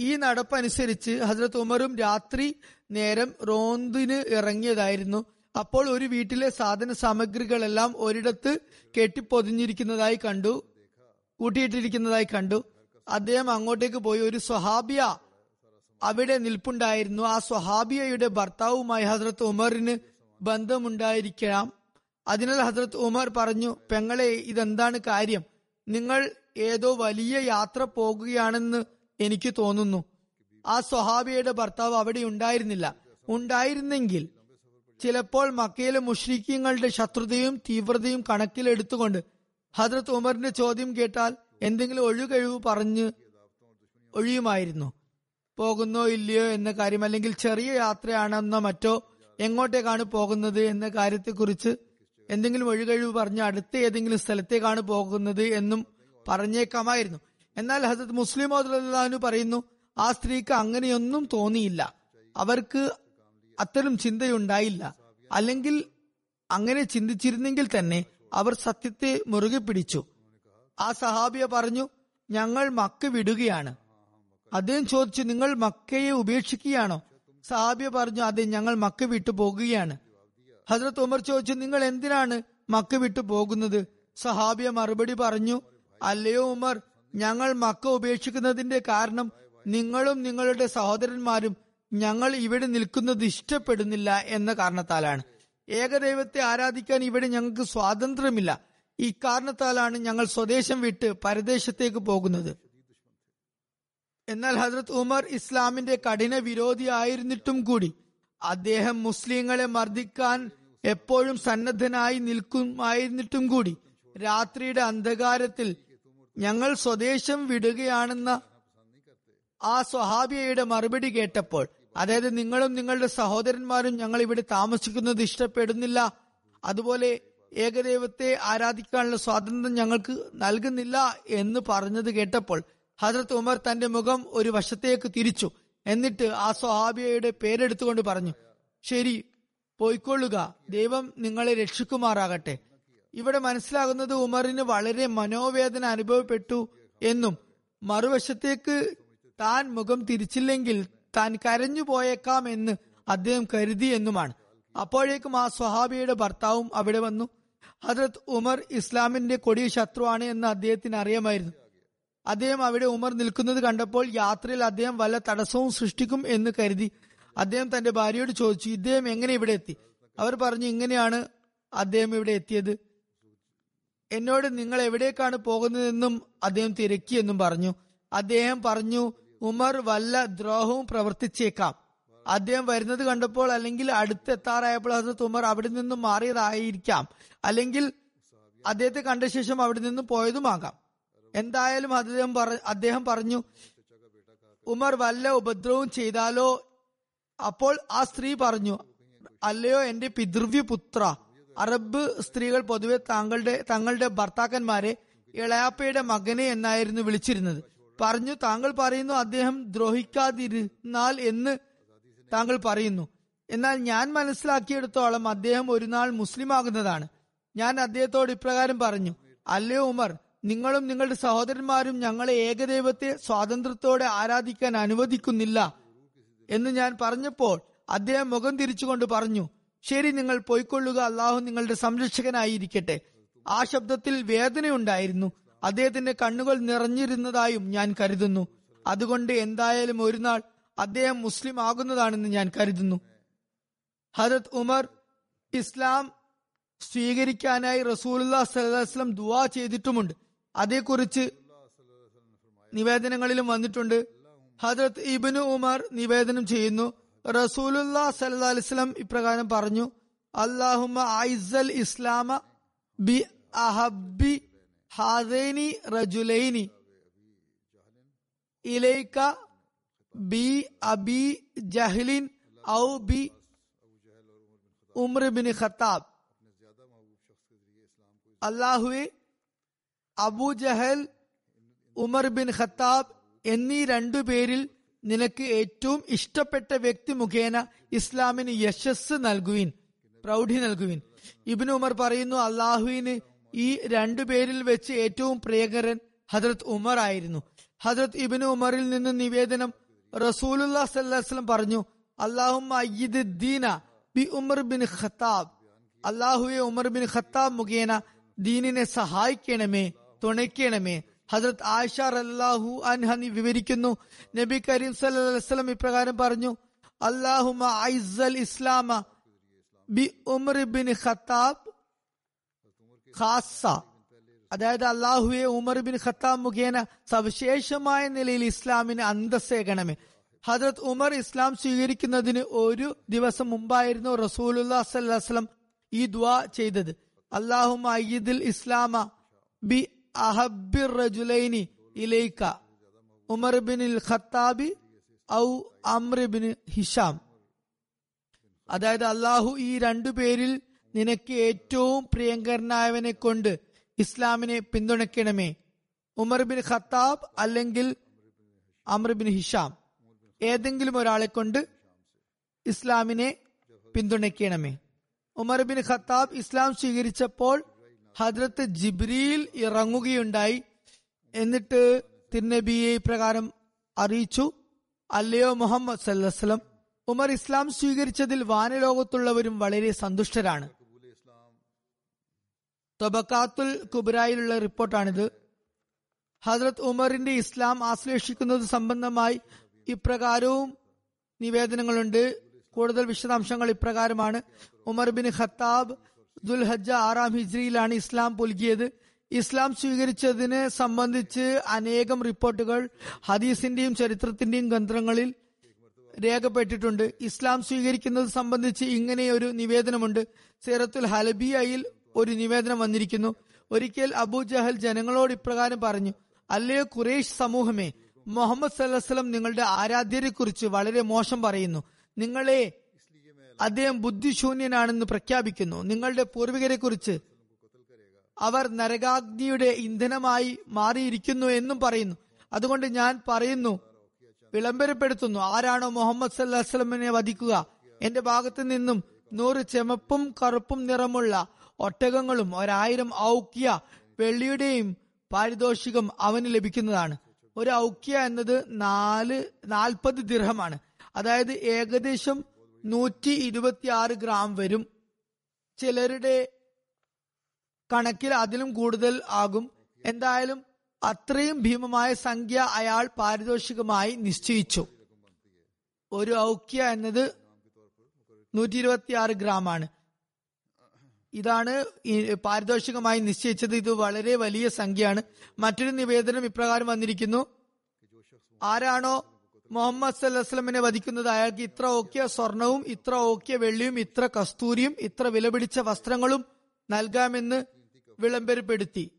A: ഈ നടപ്പനുസരിച്ച് ഹസരത് ഉമറും രാത്രി നേരം റോന്തിന് ഇറങ്ങിയതായിരുന്നു. അപ്പോൾ ഒരു വീട്ടിലെ സാധന സാമഗ്രികളെല്ലാം ഒരിടത്ത് കെട്ടിപ്പൊതിഞ്ഞിരിക്കുന്നതായി കണ്ടു കൂട്ടിയിട്ടിരിക്കുന്നതായി കണ്ടു. അദ്ദേഹം അങ്ങോട്ടേക്ക് പോയി ഒരു സ്വഹാബിയ അവിടെ നിൽപ്പുണ്ടായിരുന്നു. ആ സ്വഹാബിയയുടെ ഭർത്താവുമായി ഹസ്രത്ത് ഉമറിന് ബന്ധമുണ്ടായിരിക്കാം അതിനാൽ ഹസ്രത്ത് ഉമർ പറഞ്ഞു പെങ്ങളെ ഇതെന്താണ് കാര്യം? നിങ്ങൾ ഏതോ വലിയ യാത്ര പോകുകയാണെന്ന് എനിക്ക് തോന്നുന്നു. ആ സ്വഹാബിയുടെ ഭർത്താവ് അവിടെ ഉണ്ടായിരുന്നില്ല. ഉണ്ടായിരുന്നെങ്കിൽ ചിലപ്പോൾ മക്കയിലെ മുഷ്രിഖ്യങ്ങളുടെ ശത്രുതയും തീവ്രതയും കണക്കിലെടുത്തുകൊണ്ട് ഹജ്രത് ഉമറിന്റെ ചോദ്യം കേട്ടാൽ എന്തെങ്കിലും ഒഴുകഴിവ് പറഞ്ഞ് ഒഴിയുമായിരുന്നു. പോകുന്നോ ഇല്ലയോ എന്ന കാര്യം അല്ലെങ്കിൽ ചെറിയ യാത്രയാണെന്നോ മറ്റോ എങ്ങോട്ടേക്കാണ് പോകുന്നത് എന്ന കാര്യത്തെക്കുറിച്ച് എന്തെങ്കിലും ഒഴികഴിവ് പറഞ്ഞ് അടുത്ത ഏതെങ്കിലും സ്ഥലത്തേക്കാണ് പോകുന്നത് എന്നും പറഞ്ഞേക്കാമായിരുന്നു. എന്നാൽ ഹസത്ത് മുസ്ലിം അള്ളാഹു പറയുന്നു ആ സ്ത്രീക്ക് അങ്ങനെയൊന്നും തോന്നിയില്ല. അവർക്ക് അത്തരം ചിന്തയുണ്ടായില്ല. അല്ലെങ്കിൽ അങ്ങനെ ചിന്തിച്ചിരുന്നെങ്കിൽ തന്നെ അവർ സത്യത്തെ മുറുകെ പിടിച്ചു. ആ സഹാബിയ പറഞ്ഞു ഞങ്ങൾ മക്ക വിടുകയാണ്. അദ്ദേഹം ചോദിച്ചു നിങ്ങൾ മക്കയെ ഉപേക്ഷിക്കുകയാണോ? സഹാബിയ പറഞ്ഞു അതെ ഞങ്ങൾ മക്ക വിട്ടു പോകുകയാണ്. ഹസ്രത്ത് ഉമർ ചോദിച്ചു നിങ്ങൾ എന്തിനാണ് മക്ക വിട്ടു പോകുന്നത്? സഹാബിയ മറുപടി പറഞ്ഞു അല്ലയോ ഉമർ ഞങ്ങൾ മക്ക ഉപേക്ഷിക്കുന്നതിന്റെ കാരണം നിങ്ങളും നിങ്ങളുടെ സഹോദരന്മാരും ഞങ്ങൾ ഇവിടെ നിൽക്കുന്നത് ഇഷ്ടപ്പെടുന്നില്ല എന്ന കാരണത്താലാണ്. ഏകദൈവത്തെ ആരാധിക്കാൻ ഇവിടെ ഞങ്ങൾക്ക് സ്വാതന്ത്ര്യമില്ല. ഇക്കാരണത്താലാണ് കാരണത്താലാണ് ഞങ്ങൾ സ്വദേശം വിട്ട് പരദേശത്തേക്ക് പോകുന്നത്. എന്നാൽ ഹജ്രത് ഉമർ ഇസ്ലാമിന്റെ കഠിന വിരോധിയായിരുന്നിട്ടും കൂടി അദ്ദേഹം മുസ്ലിങ്ങളെ മർദ്ദിക്കാൻ എപ്പോഴും സന്നദ്ധനായി നിൽക്കുമായിരുന്നിട്ടും കൂടി. രാത്രിയുടെ അന്ധകാരത്തിൽ ഞങ്ങൾ സ്വദേശം വിടുകയാണെന്ന ആ സ്വഹാബിയയുടെ മറുപടി കേട്ടപ്പോൾ അതായത് നിങ്ങളും നിങ്ങളുടെ സഹോദരന്മാരും ഞങ്ങൾ ഇവിടെ താമസിക്കുന്നത് ഇഷ്ടപ്പെടുന്നില്ല അതുപോലെ ഏകദൈവത്തെ ആരാധിക്കാനുള്ള സ്വാതന്ത്ര്യം ഞങ്ങൾക്ക് നൽകുന്നില്ല എന്ന് പറഞ്ഞത് കേട്ടപ്പോൾ ഹജറത്ത് ഉമർ തന്റെ മുഖം ഒരു വശത്തേക്ക് തിരിച്ചു. എന്നിട്ട് ആ സ്വഹാബിയയുടെ പേരെടുത്തുകൊണ്ട് പറഞ്ഞു ശരി പോയിക്കൊള്ളുക. ദൈവം നിങ്ങളെ രക്ഷിക്കുമാറാകട്ടെ. ഇവിടെ മനസ്സിലാകുന്നത് ഉമറിന് വളരെ മനോവേദന അനുഭവപ്പെട്ടു എന്നും മറുവശത്തേക്ക് താൻ മുഖം തിരിച്ചില്ലെങ്കിൽ താൻ കരഞ്ഞു പോയേക്കാം എന്ന് അദ്ദേഹം കരുതി എന്നുമാണ്. അപ്പോഴേക്കും ആ സ്വഹാബിയുടെ ഭർത്താവും അവിടെ വന്നു. ഹജ്രത് ഉമർ ഇസ്ലാമിന്റെ കൊടിയ ശത്രുവാണ് എന്ന് അദ്ദേഹത്തിന് അറിയാമായിരുന്നു. അദ്ദേഹം അവിടെ ഉമർ നിൽക്കുന്നത് കണ്ടപ്പോൾ യാത്രയിൽ അദ്ദേഹം വല്ല തടസ്സവും സൃഷ്ടിക്കും എന്ന് കരുതി. അദ്ദേഹം തന്റെ ഭാര്യയോട് ചോദിച്ചു ഇദ്ദേഹം എങ്ങനെ ഇവിടെ എത്തി? അവർ പറഞ്ഞു ഇങ്ങനെയാണ് അദ്ദേഹം ഇവിടെ എത്തിയത്. എന്നോട് നിങ്ങൾ എവിടേക്കാണ് പോകുന്നതെന്നും അദ്ദേഹം തിരക്കിയെന്നും പറഞ്ഞു. അദ്ദേഹം പറഞ്ഞു ഉമർ വല്ല ദ്രോഹവും പ്രവർത്തിച്ചേക്കാം. അദ്ദേഹം വരുന്നത് കണ്ടപ്പോൾ അല്ലെങ്കിൽ അടുത്തെത്താറായപ്പോൾ ഹസരത്ത് ഉമർ അവിടെ നിന്നും മാറിയതായിരിക്കാം. അല്ലെങ്കിൽ അദ്ദേഹത്തെ കണ്ട ശേഷം അവിടെ നിന്നും പോയതുമാകാം. എന്തായാലും അദ്ദേഹം അദ്ദേഹം പറഞ്ഞു ഉമർ വല്ല ഉപദ്രവവും ചെയ്താലോ? അപ്പോൾ ആ സ്ത്രീ പറഞ്ഞു അല്ലയോ എന്റെ പിതൃവ്യ പുത്ര അറബ് സ്ത്രീകൾ പൊതുവെ താങ്കളുടെ തങ്ങളുടെ ഭർത്താക്കന്മാരെ ഇളയാപ്പയുടെ മകനെ എന്നായിരുന്നു വിളിച്ചിരുന്നത്. പറഞ്ഞു താങ്കൾ പറയുന്നു അദ്ദേഹം ദ്രോഹിക്കാതിരുന്നാൽ എന്ന് താങ്കൾ പറയുന്നു. എന്നാൽ ഞാൻ മനസ്സിലാക്കിയെടുത്തോളം അദ്ദേഹം ഒരു നാൾ മുസ്ലിം ആകുന്നതാണ് ഞാൻ അദ്ദേഹത്തോട് ഇപ്രകാരം പറഞ്ഞു അല്ലയോ ഉമർ നിങ്ങളും നിങ്ങളുടെ സഹോദരന്മാരും ഞങ്ങളെ ഏകദൈവത്തെ സ്വാതന്ത്ര്യത്തോടെ ആരാധിക്കാൻ അനുവദിക്കുന്നില്ല എന്ന് ഞാൻ പറഞ്ഞപ്പോൾ അദ്ദേഹം മുഖം തിരിച്ചുകൊണ്ട് പറഞ്ഞു ശരി നിങ്ങൾ പോയിക്കൊള്ളുക അള്ളാഹു നിങ്ങളുടെ സംരക്ഷകനായിരിക്കട്ടെ. ആ ശബ്ദത്തിൽ വേദനയുണ്ടായിരുന്നു. അദ്ദേഹത്തിന്റെ കണ്ണുകൾ നിറഞ്ഞിരുന്നതായും ഞാൻ കരുതുന്നു. അതുകൊണ്ട് എന്തായാലും ഒരു നാൾ അദ്ദേഹം മുസ്ലിം ആകുന്നതാണെന്ന് ഞാൻ കരുതുന്നു. ഹരത് ഉമർ ഇസ്ലാം സ്വീകരിക്കാനായി റസൂലുല്ലാ സലഹ്ലം ദുവാ ചെയ്തിട്ടുമുണ്ട്. അതേക്കുറിച്ച് നിവേദനങ്ങളിലും വന്നിട്ടുണ്ട്. ഹജറത് ഇബിനു ഉമർ നിവേദനം ചെയ്യുന്നു. റസൂലുല്ലാ സല്ലാ അലിസ്ലം ഇപ്രകാരം പറഞ്ഞു അള്ളാഹുമ ഐസൽ ഇസ്ലാമ ബി അഹബി ഹാദൈനി റജുലൈനി ഇലൈക ബി അബി ജഹ്ലിൻ ഔ ബി ഉമർ ബിൻ ഖത്താബ്. അള്ളാഹുവെ Abu Jahl Umar bin Khattab എന്നീ രണ്ടു പേരിൽ നിനക്ക് ഏറ്റവും ഇഷ്ടപ്പെട്ട വ്യക്തി മുഖേന ഇസ്ലാമിന് യശസ് നൽകുവിൻ പ്രൗഢി നൽകുവിൻ. ഇബിന് ഉമർ പറയുന്നു അള്ളാഹുവിന് ഈ രണ്ടു പേരിൽ വെച്ച് ഏറ്റവും പ്രിയകരൻ ഹജ്രത് ഉമർ ആയിരുന്നു. ഹജ്രത് ഇബിന് ഉമറിൽ നിന്ന് നിവേദനം റസൂലുല്ലാ സല്ലാസ്ലം പറഞ്ഞു അള്ളാഹു ദീന ബി ഉമർ ബിൻ ഖത്താബ്. അള്ളാഹുയെ ഉമർ ബിൻ ഖത്താബ് മുഖേന ദീനിനെ സഹായിക്കണമേ. തുണയ്ക്കണമേ. ഹജറത് ആയിഷ അല്ലാഹു അൻഹനി വിവരിക്കുന്നു. നബി കരീം സല്ലല്ലാഹു ഇപ്രകാരം പറഞ്ഞു അല്ലാഹുമ ഐസൽ ഇസ്ലാമ ബി ഉമർ ബിൻ ഖത്താബ് ഖാസ അതായത് അള്ളാഹുവെ ഉമർ ബിൻ ഖത്താബ് മുഖേന സവിശേഷമായ നിലയിൽ ഇസ്ലാമിന് അന്തസ്സേകണമേ. ഹജറത് ഉമർ ഇസ്ലാം സ്വീകരിക്കുന്നതിന് ഒരു ദിവസം മുമ്പായിരുന്നു റസൂലുല്ലാ സല്ലാസ്ലം ഈ ദ്വാ ചെയ്തത്. അള്ളാഹു ഇസ്ലാമ ബി ഇലൈക്ക. ഉമർ ബിൻ ഖത്താബി ഔ അമ്രബിൻ ഹിഷാം അതായത് അള്ളാഹു ഈ രണ്ടു പേരിൽ നിനക്ക് ഏറ്റവും പ്രിയങ്കരനായവനെ കൊണ്ട് ഇസ്ലാമിനെ പിന്തുണയ്ക്കണമേ. ഉമർ ബിൻ ഖത്താബ് അല്ലെങ്കിൽ അമർ ബിൻ ഹിഷാം ഏതെങ്കിലും ഒരാളെ കൊണ്ട് ഇസ്ലാമിനെ പിന്തുണയ്ക്കണമേ. ഉമർ ബിൻ ഖത്താബ് ഇസ്ലാം സ്വീകരിച്ചപ്പോൾ ഹദ്രത്ത് ജിബ്രിയിൽ ഇറങ്ങുകയുണ്ടായി. എന്നിട്ട് തിരുനബിയെ ഇപ്രകാരം അറിയിച്ചു. അല്ലയോ മുഹമ്മദ് സല്ലം ഉമർ ഇസ്ലാം സ്വീകരിച്ചതിൽ വാനലോകത്തുള്ളവരും വളരെ സന്തുഷ്ടരാണ്. തൊബക്കാത്തുൽ കുബ്രായിലുള്ള റിപ്പോർട്ടാണിത്. ഹജ്രത് ഉമറിന്റെ ഇസ്ലാം ആശ്ലേഷിക്കുന്നത് സംബന്ധമായി ഇപ്രകാരവും നിവേദനങ്ങളുണ്ട്. കൂടുതൽ വിശദാംശങ്ങൾ ഇപ്രകാരമാണ്. ഉമർ ബിൻ ഖത്താബ് ദുൽഹജ്ജ ആറാം ഹിജ്രിയിലാണ് ഇസ്ലാം പുൽകിയത്. ഇസ്ലാം സ്വീകരിച്ചതിനെ സംബന്ധിച്ച് അനേകം റിപ്പോർട്ടുകൾ ഹദീസിന്റെയും ചരിത്രത്തിന്റെയും ഗ്രന്ഥങ്ങളിൽ രേഖപ്പെട്ടിട്ടുണ്ട്. ഇസ്ലാം സ്വീകരിക്കുന്നത് സംബന്ധിച്ച് ഇങ്ങനെ ഒരു നിവേദനമുണ്ട്. സീറത്തുൽ ഹലബിയയിൽ ഒരു നിവേദനം വന്നിരിക്കുന്നു. ഒരിക്കൽ അബൂ ജഹൽ ജനങ്ങളോട് ഇപ്രകാരം പറഞ്ഞു അല്ലയോ ഖുറേഷ് സമൂഹമേ മുഹമ്മദ് സല്ലാസ്ലം നിങ്ങളുടെ ആരാധ്യരെ കുറിച്ച് വളരെ മോശം പറയുന്നു. നിങ്ങളെ അദ്ദേഹം ബുദ്ധിശൂന്യനാണെന്ന് പ്രഖ്യാപിക്കുന്നു. നിങ്ങളുടെ പൂർവികരെ കുറിച്ച് അവർ നരകാഗ്നിയുടെ ഇന്ധനമായി മാറിയിരിക്കുന്നു എന്നും പറയുന്നു. അതുകൊണ്ട് ഞാൻ പറയുന്നു വിളംബരപ്പെടുത്തുന്നു ആരാണോ മുഹമ്മദ് സല്ലാസ്ലമിനെ വധിക്കുക? എന്റെ ഭാഗത്തു നിന്നും നൂറ് ചെമപ്പും കറുപ്പും നിറമുള്ള ഒട്ടകങ്ങളും ഒരായിരം ഔക്യ വെള്ളിയുടെയും പാരിതോഷികം അവന് ലഭിക്കുന്നതാണ്. ഒരു ഔക്യ എന്നത് നാല് നാൽപ്പത് ദിർഹമാണ്. അതായത് ഏകദേശം നൂറ്റി ഇരുപത്തിയാറ് ഗ്രാം വരും. ചിലരുടെ കണക്കിൽ അതിലും കൂടുതൽ ആകും. എന്തായാലും അത്രയും ഭീമമായ സംഖ്യ അയാൾ പാരിതോഷികമായി നിശ്ചയിച്ചു. ഒരു ഔക്യ എന്നത് നൂറ്റി ഇരുപത്തിയാറ് ഗ്രാം ആണ്. ഇതാണ് പാരിതോഷികമായി നിശ്ചയിച്ചത്. ഇത് വളരെ വലിയ സംഖ്യയാണ്. മറ്റൊരു നിവേദനം ഇപ്രകാരം വന്നിരിക്കുന്നു. ആരാണോ മുഹമ്മദ് സല്ലാസ്ലമിനെ വധിക്കുന്നത് അയാൾക്ക് ഇത്ര ഓക്കിയ സ്വർണവും ഇത്ര ഓക്കിയ വെള്ളിയും ഇത്ര കസ്തൂരിയും ഇത്ര വിലപിടിച്ച വസ്ത്രങ്ങളും നൽകാമെന്ന് വിളംബരപ്പെടുത്തി.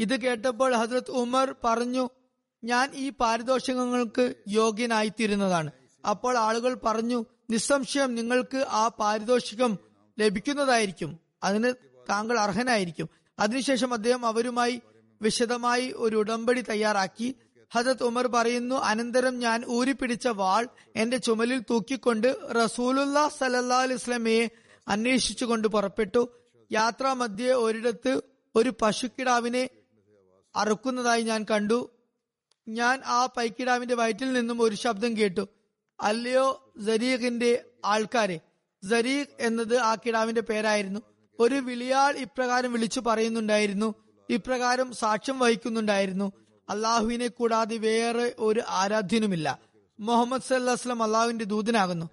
A: ഇത് കേട്ടപ്പോൾ ഹസ്രത് ഉമർ പറഞ്ഞു ഞാൻ ഈ പാരിതോഷികങ്ങൾക്ക് യോഗ്യനായിത്തീരുന്നതാണ്. അപ്പോൾ ആളുകൾ പറഞ്ഞു നിസ്സംശയം നിങ്ങൾക്ക് ആ പാരിതോഷികം ലഭിക്കുന്നതായിരിക്കും. അതിന് താങ്കൾ അർഹനായിരിക്കും. അതിനുശേഷം അദ്ദേഹം അവരുമായി വിശദമായി ഒരു ഉടമ്പടി തയ്യാറാക്കി. ഹജത് ഉമർ പറയുന്നു അനന്തരം ഞാൻ ഊരിപ്പിടിച്ച വാൾ എന്റെ ചുമലിൽ തൂക്കിക്കൊണ്ട് റസൂലുല്ലാ സലല്ലാ അലിസ്ലമയെ അന്വേഷിച്ചുകൊണ്ട് പുറപ്പെട്ടു. യാത്രാ മധ്യേ ഒരിടത്ത് ഒരു പശുക്കിടാവിനെ അറുക്കുന്നതായി ഞാൻ കണ്ടു. ഞാൻ ആ പൈക്കിടാവിന്റെ വയറ്റിൽ നിന്നും ഒരു ശബ്ദം കേട്ടു. അല്ലയോ സരീഖിന്റെ ആൾക്കാരെ സരീഖ് എന്നത് ആ കിടാവിന്റെ പേരായിരുന്നു. ഒരു വിളിയാൾ ഇപ്രകാരം വിളിച്ചു പറയുന്നുണ്ടായിരുന്നു. ഇപ്രകാരം സാക്ഷ്യം വഹിക്കുന്നുണ്ടായിരുന്നു. അള്ളാഹുവിനെ കൂടാതെ വേറെ ഒരു ആരാധ്യനുമില്ല. മുഹമ്മദ് സല്ലാസ്ലം അള്ളാഹുവിന്റെ ദൂതനാകുന്നു.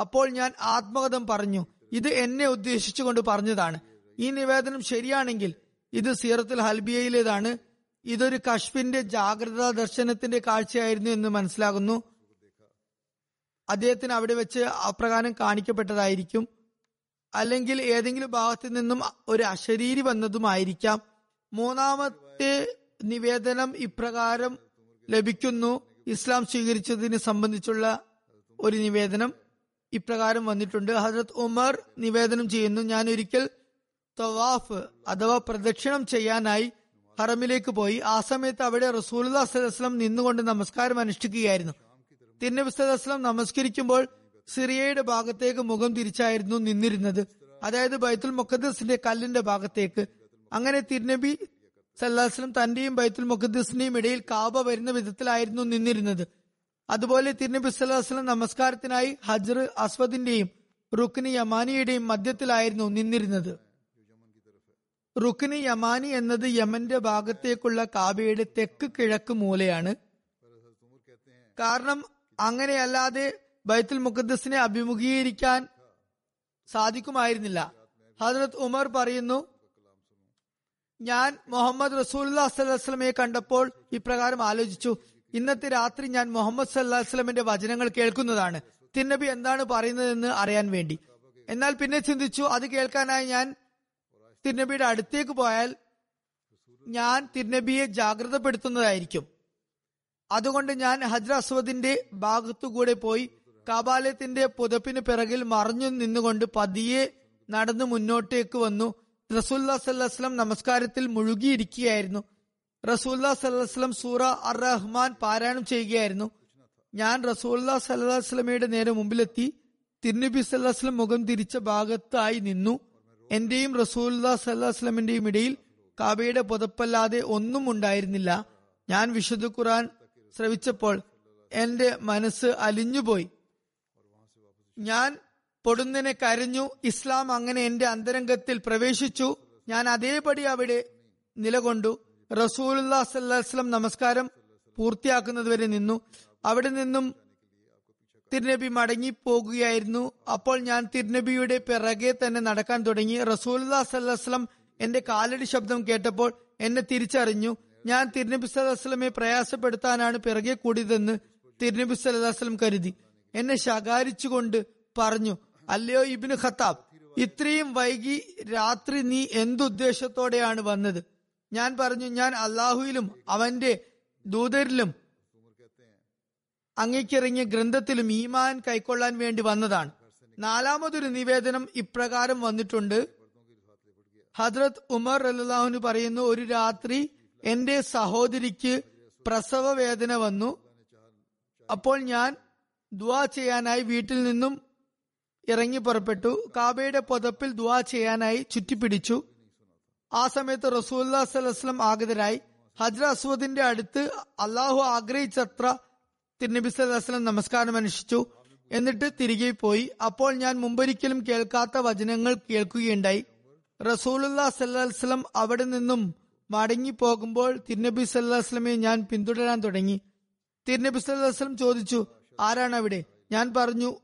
A: അപ്പോൾ ഞാൻ ആത്മകഥം പറഞ്ഞു ഇത് എന്നെ ഉദ്ദേശിച്ചുകൊണ്ട് പറഞ്ഞതാണ്. ഈ നിവേദനം ശരിയാണെങ്കിൽ ഇത് സീറത്തുൽ ഹൽബിയയിലേതാണ്. ഇതൊരു കശ്മിന്റെ ജാഗ്രതാ ദർശനത്തിന്റെ കാഴ്ചയായിരുന്നു എന്ന് മനസ്സിലാകുന്നു. അദ്ദേഹത്തിന് അവിടെ വെച്ച് അപ്രകാരം കാണിക്കപ്പെട്ടതായിരിക്കും. അല്ലെങ്കിൽ ഏതെങ്കിലും ഭാഗത്തു നിന്നും ഒരു അശരീരി വന്നതുമായിരിക്കാം. മൂന്നാമത്തെ നിവേദനം ഇപ്രകാരം ലഭിക്കുന്നു. ഇസ്ലാം സ്വീകരിച്ചതിനെ സംബന്ധിച്ചുള്ള ഒരു നിവേദനം ഇപ്രകാരം വന്നിട്ടുണ്ട്. ഹസരത് ഉമർ നിവേദനം ചെയ്യുന്നു ഞാൻ ഒരിക്കൽ തവാഫ് അഥവാ പ്രദക്ഷിണം ചെയ്യാനായി ഹറമിലേക്ക് പോയി. ആ സമയത്ത് അവിടെ റസൂൽ അസ്ലം നിന്നുകൊണ്ട് നമസ്കാരം അനുഷ്ഠിക്കുകയായിരുന്നു. തിരുനബി സലഹ്സ്ലം നമസ്കരിക്കുമ്പോൾ സിറിയയുടെ ഭാഗത്തേക്ക് മുഖം തിരിച്ചായിരുന്നു നിന്നിരുന്നത്. അതായത് ബൈത്തുൽ മുഖദ്സിന്റെ കല്ലിന്റെ ഭാഗത്തേക്ക്. അങ്ങനെ തിരുനബി സല്ലാസ്ലം തന്റെയും ബൈത്തുൽ മുഖദ്സിന്റെയും ഇടയിൽ കാബ വരുന്ന വിധത്തിലായിരുന്നു നിന്നിരുന്നത്. അതുപോലെ തിരുനബി സല്ലാസ്ലം നമസ്കാരത്തിനായി ഹജർ അസ്വദിന്റെയും റുക്കിന് യമാനിയുടെയും മധ്യത്തിലായിരുന്നു നിന്നിരുന്നത്. റുക്കിന് യമാനി എന്നത് യമന്റെ ഭാഗത്തേക്കുള്ള കാബയുടെ തെക്ക് കിഴക്ക് മൂലയാണ്. കാരണം അങ്ങനെയല്ലാതെ ബൈത്തുൽ മുഖദ്സിനെ അഭിമുഖീകരിക്കാൻ സാധിക്കുമായിരുന്നില്ല. ഹജറത് ഉമർ പറയുന്നു ഞാൻ മുഹമ്മദ് റസൂൽ അസ്ലമയെ കണ്ടപ്പോൾ ഇപ്രകാരം ആലോചിച്ചു. ഇന്നത്തെ രാത്രി ഞാൻ മുഹമ്മദ് സല്ലാസ്ലമിന്റെ വചനങ്ങൾ കേൾക്കുന്നതാണ്. തിന്നബി എന്താണ് പറയുന്നതെന്ന് അറിയാൻ വേണ്ടി. എന്നാൽ പിന്നെ ചിന്തിച്ചു അത് കേൾക്കാനായി ഞാൻ തിരുനബിയുടെ അടുത്തേക്ക് പോയാൽ ഞാൻ തിരുനബിയെ ജാഗ്രതപ്പെടുത്തുന്നതായിരിക്കും. അതുകൊണ്ട് ഞാൻ ഹജ്ര അസ്വദിന്റെ ഭാഗത്തുകൂടെ പോയി കാബാലയത്തിന്റെ പുതപ്പിന് പിറകിൽ മറഞ്ഞു നിന്നുകൊണ്ട് പതിയെ നടന്നു മുന്നോട്ടേക്ക് വന്നു. റസൂല്ലാ സല്ലാസ്ലം നമസ്കാരത്തിൽ മുഴുകിയിരിക്കുകയായിരുന്നു. റസൂല്ലാ സല്ലാസ്ലം സൂറ അർ റഹ്മാൻ പാരായണം ചെയ്യുകയായിരുന്നു. ഞാൻ റസൂല്ലാ സല്ലാസ്ലമയുടെ നേരെ മുമ്പിലെത്തി തിരുനബി സല്ലാസ്ലം മുഖം തിരിച്ച ഭാഗത്തായി നിന്നു. എന്റെയും റസൂല്ലാ സല്ലാസ്ലമിന്റെയും ഇടയിൽ കാബയുടെ പുതപ്പല്ലാതെ ഒന്നും ഉണ്ടായിരുന്നില്ല. ഞാൻ വിശുദ്ധ ഖുറാൻ ശ്രവിച്ചപ്പോൾ എന്റെ മനസ്സ് അലിഞ്ഞുപോയി. ഞാൻ പൊടുന്നനെ കരഞ്ഞു. ഇസ്ലാം അങ്ങനെ എന്റെ അന്തരംഗത്തിൽ പ്രവേശിച്ചു. ഞാൻ അതേപടി അവിടെ നിലകൊണ്ടു. റസൂലുല്ലാ സല്ലാസ്ലം നമസ്കാരം പൂർത്തിയാക്കുന്നതുവരെ നിന്നു. അവിടെ നിന്നും തിരുനബി മടങ്ങി പോകുകയായിരുന്നു അപ്പോൾ ഞാൻ തിരുനബിയുടെ പിറകെ തന്നെ നടക്കാൻ തുടങ്ങി. റസൂലുല്ലാ സല്ലാസ്ലം എന്റെ കാലടി ശബ്ദം കേട്ടപ്പോൾ എന്നെ തിരിച്ചറിഞ്ഞു. ഞാൻ തിരുനബി സല്ലാസ്ലമെ പ്രയാസപ്പെടുത്താനാണ് പിറകെ കൂടിയതെന്ന് തിരുനബി സല്ലാസ്ലം കരുതി. എന്നെ ശകാരിച്ചുകൊണ്ട് പറഞ്ഞു അല്ലയോ ഇബിന് ഖത്താബ് ഇത്രയും വൈകി രാത്രി നീ എന്തുദ്ദേശത്തോടെയാണ് വന്നത്? ഞാൻ പറഞ്ഞു ഞാൻ അള്ളാഹുയിലും അവന്റെ ദൂതരിലും അങ്ങേക്കിറങ്ങിയ ഗ്രന്ഥത്തിലും ഈമാൻ കൈക്കൊള്ളാൻ വേണ്ടി വന്നതാണ്. നാലാമതൊരു നിവേദനം ഇപ്രകാരം വന്നിട്ടുണ്ട്. ഹദ്രത് ഉമർ അല്ലാഹുന് പറയുന്നു ഒരു രാത്രി എന്റെ സഹോദരിക്ക് പ്രസവ വേദന വന്നു. അപ്പോൾ ഞാൻ ദുവാ ചെയ്യാനായി വീട്ടിൽ നിന്നും ഇറങ്ങി പുറപ്പെട്ടു. കാബയുടെ പുതപ്പിൽ ദുവാ ചെയ്യാനായി ചുറ്റിപ്പിടിച്ചു. ആ സമയത്ത് റസൂല്ലാ സലഹ്സ്ലം ആഗതരായി. ഹജ്ര അസ്വദിന്റെ അടുത്ത് അള്ളാഹു ആഗ്രഹിച്ചത്ര തിരുനബി സല്ലാസ്ലം നമസ്കാരം അനുഷ്ഠിച്ചു. എന്നിട്ട് തിരികെ പോയി. അപ്പോൾ ഞാൻ മുമ്പൊരിക്കലും കേൾക്കാത്ത വചനങ്ങൾ കേൾക്കുകയുണ്ടായി. റസൂലുല്ലാ സല്ലാസ്ലം അവിടെ നിന്നും മടങ്ങി പോകുമ്പോൾ തിരുനബി സല്ലാസ്ലമെ ഞാൻ പിന്തുടരാൻ തുടങ്ങി. തിരുനബി സല്ലാസ്ലം ചോദിച്ചു ആരാണ് അവിടെ? ഞാൻ പറഞ്ഞു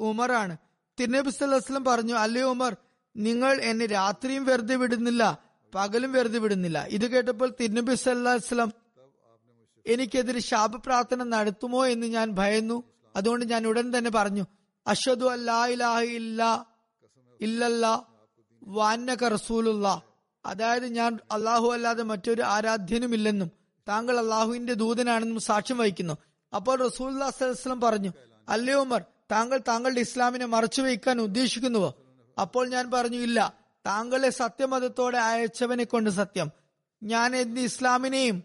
A: ഉമറാണ്. തിരുനബി സല്ലാസ്ലം പറഞ്ഞു അല്ലേ ഉമർ നിങ്ങൾ എന്നെ രാത്രിയും വെറുതെ വിടുന്നില്ല പകലും വെറുതെ വിടുന്നില്ല. ഇത് കേട്ടപ്പോൾ തിരുനബി സല്ലാസ്ലം എനിക്കെതിരെ ശാപപ്രാർത്ഥന നടത്തുമോ എന്ന് ഞാൻ ഭയന്നു. അതുകൊണ്ട് ഞാൻ ഉടൻ തന്നെ പറഞ്ഞു അഷദു അല്ലാ ഇല്ല ഇല്ലല്ല റസൂലുള്ള. അതായത് ഞാൻ അള്ളാഹു അല്ലാതെ മറ്റൊരു ആരാധ്യനുമില്ലെന്നും താങ്കൾ അള്ളാഹുവിന്റെ ദൂതനാണെന്നും സാക്ഷ്യം വഹിക്കുന്നു. അപ്പോൾ റസൂല്ലാസ്ലം പറഞ്ഞു അല്ലയോ ഉമർ താങ്കൾ താങ്കളുടെ ഇസ്ലാമിനെ മറച്ചു വയ്ക്കാൻ ഉദ്ദേശിക്കുന്നുവോ? അപ്പോൾ ഞാൻ പറഞ്ഞു ഇല്ല. താങ്കളെ സത്യമതത്തോടെ അയച്ചവനെ കൊണ്ട് സത്യം. ഞാൻ എന്റെ ഇസ്ലാമിനെയും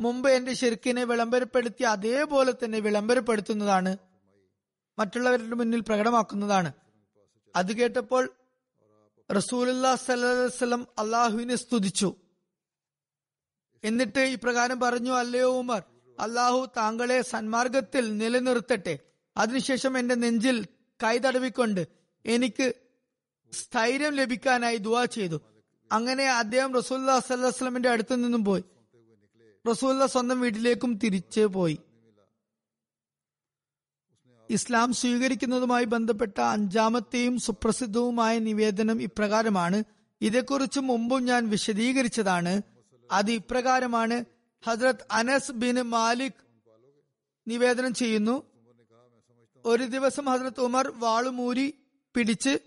A: മുമ്പ് എന്റെ ശിർക്കിനെ വിളംബരപ്പെടുത്തി അതേപോലെ തന്നെ വിളംബരപ്പെടുത്തുന്നതാണ് മറ്റുള്ളവരുടെ മുന്നിൽ പ്രകടമാക്കുന്നതാണ്. അത് കേട്ടപ്പോൾ റസൂലുല്ലാ സലഹ്ലം അള്ളാഹുവിനെ സ്തുതിച്ചു. എന്നിട്ട് ഇപ്രകാരം പറഞ്ഞു അല്ലയോ ഉമർ അള്ളാഹു താങ്കളെ സന്മാർഗത്തിൽ നിലനിർത്തട്ടെ. അതിനുശേഷം എന്റെ നെഞ്ചിൽ കൈതടവിക്കൊണ്ട് എനിക്ക് സ്ഥൈര്യം ലഭിക്കാനായി ദുവാ ചെയ്തു. അങ്ങനെ അദ്ദേഹം റസൂല്ലാ സല്ലാസ്ലമിന്റെ അടുത്ത് നിന്നും പോയി. റസൂല്ല സ്വന്തം വീട്ടിലേക്കും തിരിച്ചു പോയി. ഇസ്ലാം സ്വീകരിക്കുന്നതുമായി ബന്ധപ്പെട്ട അഞ്ചാമത്തെയും സുപ്രസിദ്ധവുമായ നിവേദനം ഇപ്രകാരമാണ്. ഇതേക്കുറിച്ച് മുമ്പും ഞാൻ വിശദീകരിച്ചതാണ്. അത് ഇപ്രകാരമാണ്. ഹജ്രത് അനസ് ബിൻ മാലിക് നിവേദനം ചെയ്യുന്നു. ഒരു ദിവസം ഹസരത്ത് ഉമർ വാളുമൂരി പിടിച്ച്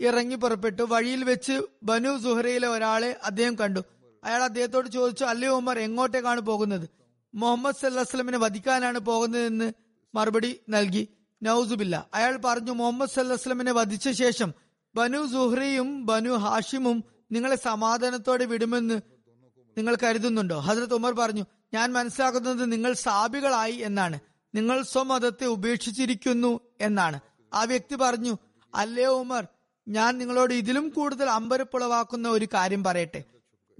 A: ഇറങ്ങി പുറപ്പെട്ടു. വഴിയിൽ വെച്ച് ബനു സുഹറയിലെ ഒരാളെ അദ്ദേഹം കണ്ടു. അയാൾ അദ്ദേഹത്തോട് ചോദിച്ചു അല്ലേ ഉമർ എങ്ങോട്ടേക്കാണ് പോകുന്നത്? മുഹമ്മദ് സല്ലാസ്ലമിനെ വധിക്കാനാണ് പോകുന്നതെന്ന് മറുപടി നൽകി. നൌസുബില്ല. അയാൾ പറഞ്ഞു മുഹമ്മദ് സല്ലാസ്ലമിനെ വധിച്ച ശേഷം ബനു സുഹ്രയും ബനു ഹാഷിമും നിങ്ങളെ സമാധാനത്തോടെ വിടുമെന്ന് നിങ്ങൾ കരുതുന്നുണ്ടോ? ഹസരത്ത് ഉമർ പറഞ്ഞു ഞാൻ മനസ്സിലാക്കുന്നത് നിങ്ങൾ സാബികളായി എന്നാണ്. നിങ്ങൾ സ്വമതത്തെ ഉപേക്ഷിച്ചിരിക്കുന്നു എന്നാണ്. ആ വ്യക്തി പറഞ്ഞു അല്ലേ ഉമർ ഞാൻ നിങ്ങളോട് ഇതിലും കൂടുതൽ അമ്പരപ്പുളവാക്കുന്ന ഒരു കാര്യം പറയട്ടെ.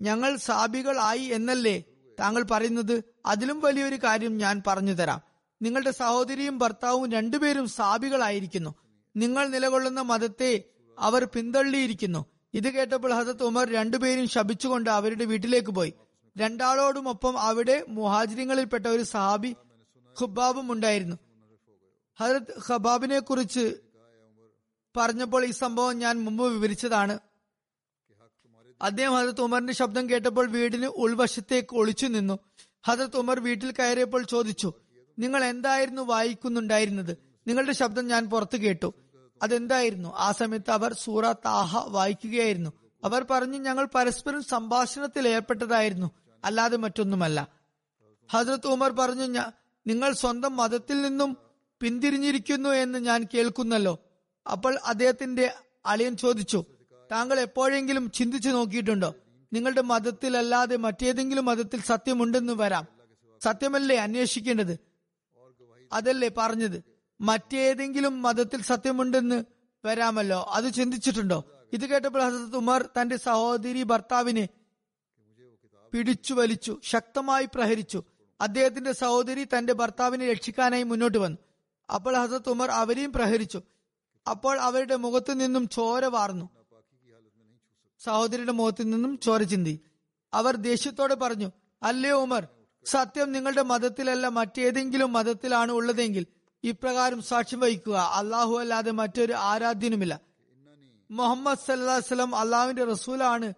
A: ഞങ്ങൾ സാബികളായി എന്നല്ലേ താങ്കൾ പറയുന്നത്? അതിലും വലിയൊരു കാര്യം ഞാൻ പറഞ്ഞു തരാം. നിങ്ങളുടെ സഹോദരിയും ഭർത്താവും രണ്ടുപേരും സാബികളായിരിക്കുന്നു. നിങ്ങൾ നിലകൊള്ളുന്ന മതത്തെ അവർ പിന്തള്ളിയിരിക്കുന്നു. ഇത് കേട്ടപ്പോൾ ഹസത്ത് ഉമർ രണ്ടുപേരും ശപിച്ചുകൊണ്ട് അവരുടെ വീട്ടിലേക്ക് പോയി. രണ്ടാളോടുമൊപ്പം അവിടെ മുഹാജിരിങ്ങളിൽപ്പെട്ട ഒരു സഹാബി ഖുബാബും ഉണ്ടായിരുന്നു ഹജരത് ഖബാബിനെ കുറിച്ച് പറഞ്ഞപ്പോൾ ഈ സംഭവം ഞാൻ മുമ്പ് വിവരിച്ചതാണ്. അദ്ദേഹം ഹജരത് ഉമറിന്റെ ശബ്ദം കേട്ടപ്പോൾ വീടിന് ഉൾവശത്തേക്ക് ഒളിച്ചു നിന്നു. ഹജരത് ഉമർ വീട്ടിൽ കയറിയപ്പോൾ ചോദിച്ചു നിങ്ങൾ എന്തായിരുന്നു വായിക്കുന്നുണ്ടായിരുന്നത്? നിങ്ങളുടെ ശബ്ദം ഞാൻ പുറത്തു കേട്ടു. അതെന്തായിരുന്നു? ആ സമയത്ത് അവർ സൂറ താഹ വായിക്കുകയായിരുന്നു. അവർ പറഞ്ഞു ഞങ്ങൾ പരസ്പരം സംഭാഷണത്തിൽ ഏർപ്പെട്ടതായിരുന്നു അല്ലാതെ മറ്റൊന്നുമല്ല. ഹജ്രത് ഉമർ പറഞ്ഞു "ഞ- നിങ്ങൾ സ്വന്തം മതത്തിൽ നിന്നും പിന്തിരിഞ്ഞിരിക്കുന്നു എന്ന് ഞാൻ കേൾക്കുന്നല്ലോ. അപ്പോൾ അദ്ദേഹത്തിന്റെ അളിയൻ ചോദിച്ചു താങ്കൾ എപ്പോഴെങ്കിലും ചിന്തിച്ചു നോക്കിയിട്ടുണ്ടോ? നിങ്ങളുടെ മതത്തിലല്ലാതെ മറ്റേതെങ്കിലും മതത്തിൽ സത്യമുണ്ടെന്ന് വരാം. സത്യമല്ലേ അന്വേഷിക്കേണ്ടത്? അതല്ലേ പറഞ്ഞത് മറ്റേതെങ്കിലും മതത്തിൽ സത്യമുണ്ടെന്ന് വരാമല്ലോ. അത് ചിന്തിച്ചിട്ടുണ്ടോ? ഇത് കേട്ടപ്പോൾ ഹസരത് ഉമർ തന്റെ സഹോദരി ഭർത്താവിനെ പിടിച്ചു വലിച്ചു ശക്തമായി പ്രഹരിച്ചു. അദ്ദേഹത്തിന്റെ സഹോദരി തന്റെ ഭർത്താവിനെ രക്ഷിക്കാനായി മുന്നോട്ട് വന്നു. അപ്പോൾ ഹസത്ത് ഉമർ അവരെയും പ്രഹരിച്ചു. അപ്പോൾ അവരുടെ മുഖത്തു നിന്നും ചോര വാർന്നു. സഹോദരിയുടെ മുഖത്തു നിന്നും ചോര ചിന്തി. അവർ ദേഷ്യത്തോടെ പറഞ്ഞു അല്ലേ ഉമർ സത്യം നിങ്ങളുടെ മതത്തിലല്ല മറ്റേതെങ്കിലും മതത്തിലാണ് ഉള്ളതെങ്കിൽ ഇപ്രകാരം സാക്ഷ്യം വഹിക്കുക. അള്ളാഹു അല്ലാതെ മറ്റൊരു ആരാധ്യനുമില്ല. മുഹമ്മദ് സല്ലാസ്ലം അള്ളാഹുവിന്റെ റസൂലാണ്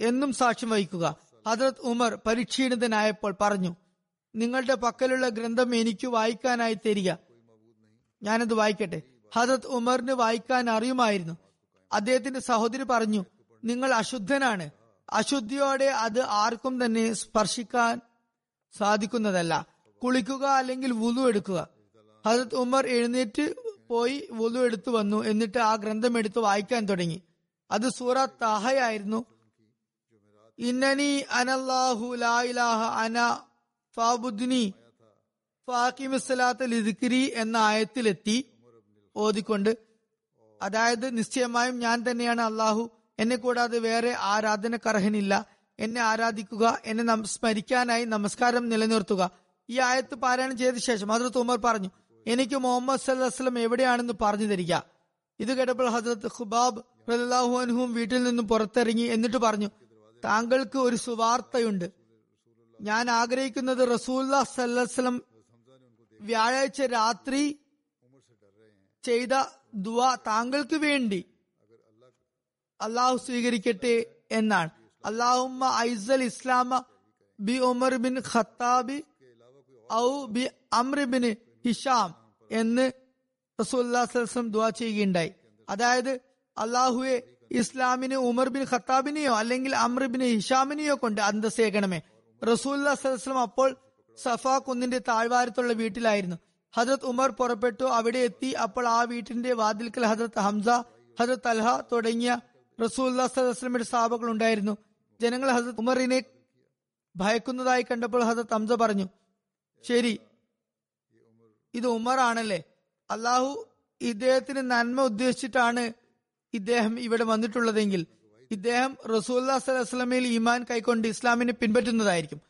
A: എന്നും സാക്ഷ്യം വഹിക്കുക. ഹജറത് ഉമർ പരിക്ഷീണിതനായപ്പോൾ പറഞ്ഞു നിങ്ങളുടെ പക്കലുള്ള ഗ്രന്ഥം എനിക്ക് വായിക്കാനായി തരിക. ഞാനത് വായിക്കട്ടെ. ഹദ്രത് ഉമറിന് വായിക്കാൻ അറിയുമായിരുന്നു. അദ്ദേഹത്തിന്റെ സഹോദരി പറഞ്ഞു നിങ്ങൾ അശുദ്ധനാണ്. അശുദ്ധിയോടെ അത് ആർക്കും തന്നെ സ്പർശിക്കാൻ സാധിക്കുന്നതല്ല. കുളിക്കുക അല്ലെങ്കിൽ വുളു എടുക്കുക. ഹജത് ഉമർ എഴുന്നേറ്റ് പോയി വുളു എടുത്തു വന്നു. എന്നിട്ട് ആ ഗ്രന്ഥം എടുത്ത് വായിക്കാൻ തുടങ്ങി. അത് സൂറ താഹയായിരുന്നു. ഇന്നനി അനല്ലാഹു ലായിലാഹ അന ഫാബുദ്നി ഫാക്കിമിസ്ലാത്ത ലിദിക്രി എന്ന ആയത്തിലെത്തി ഓതിക്കൊണ്ട്. അതായത് നിശ്ചയമായും ഞാൻ തന്നെയാണ് അള്ളാഹു എന്നെ കൂടാതെ വേറെ ആരാധനക്കർഹനില്ല. എന്നെ ആരാധിക്കുക എന്നെ സ്മരിക്കാനായി നമസ്കാരം നിലനിർത്തുക. ഈ ആയത്ത് പാരായണം ചെയ്ത ശേഷം ഹജറത്ത് ഉമർ പറഞ്ഞു എനിക്ക് മുഹമ്മദ് സല്ലാസ്ലം എവിടെയാണെന്ന് പറഞ്ഞു തരിക. ഇത് കേട്ടപ്പോൾ ഹസരത്ത് ഖുബാബ് റലാഹു വീട്ടിൽ നിന്നും പുറത്തിറങ്ങി എന്നിട്ട് പറഞ്ഞു താങ്കൾക്ക് ഒരു സുവാർത്തയുണ്ട്. ഞാൻ ആഗ്രഹിക്കുന്നത് റസൂല്ല സല്ലം വ്യാഴാഴ്ച രാത്രി ചെയ്ത ദുവ താങ്കൾക്ക് വേണ്ടി. അള്ളാഹു സ്വീകരിക്കട്ടെ എന്നാണ്. അള്ളാഹുമ്മ ഐസൽ ഇസ്ലാമ ബി ഉമർ ബിൻ ഖത്താബി ഔ ബി അമ്ര ബിൻ ഹിഷാം എന്ന് റസൂല്ലാസ്ലം ദുവാ ചെയ്യുകയുണ്ടായി. അതായത് അള്ളാഹുവെ ഇസ്ലാമിന് ഉമർ ബിൻ ഖത്താബിനെയോ അല്ലെങ്കിൽ അമ്ര ബിൻ ഹിഷാമിനെയോ കൊണ്ട് അന്തസ്സേകണമേ. റസൂല്ലാസ്ലം അപ്പോൾ സഫാ കുന്നിന്റെ താഴ്വാരത്തുള്ള വീട്ടിലായിരുന്നു. ഹജരത് ഉമർ പുറപ്പെട്ടു. അവിടെ എത്തി. അപ്പോൾ ആ വീട്ടിന്റെ വാതിൽക്കൽ ഹജരത് ഹംസ ഹജരത് അൽഹ തുടങ്ങിയ റസൂല്ലാസ്ലമിയുടെ സ്ഥാപകൾ ഉണ്ടായിരുന്നു ജനങ്ങൾ ഹജരത് ഉമറിനെ ഭയക്കുന്നതായി കണ്ടപ്പോൾ ഹജരത് ഹംസ പറഞ്ഞു ശരി ഇത് ഉമർ ആണല്ലേ അള്ളാഹു ഇദ്ദേഹത്തിന് നന്മ ഉദ്ദേശിച്ചിട്ടാണ് ഇദ്ദേഹം ഇവിടെ വന്നിട്ടുള്ളതെങ്കിൽ ഇദ്ദേഹം റസൂല്ലാ സ്വലമയിൽ ഈമാൻ കൈക്കൊണ്ട് ഇസ്ലാമിനെ പിൻപറ്റുന്നതായിരിക്കും.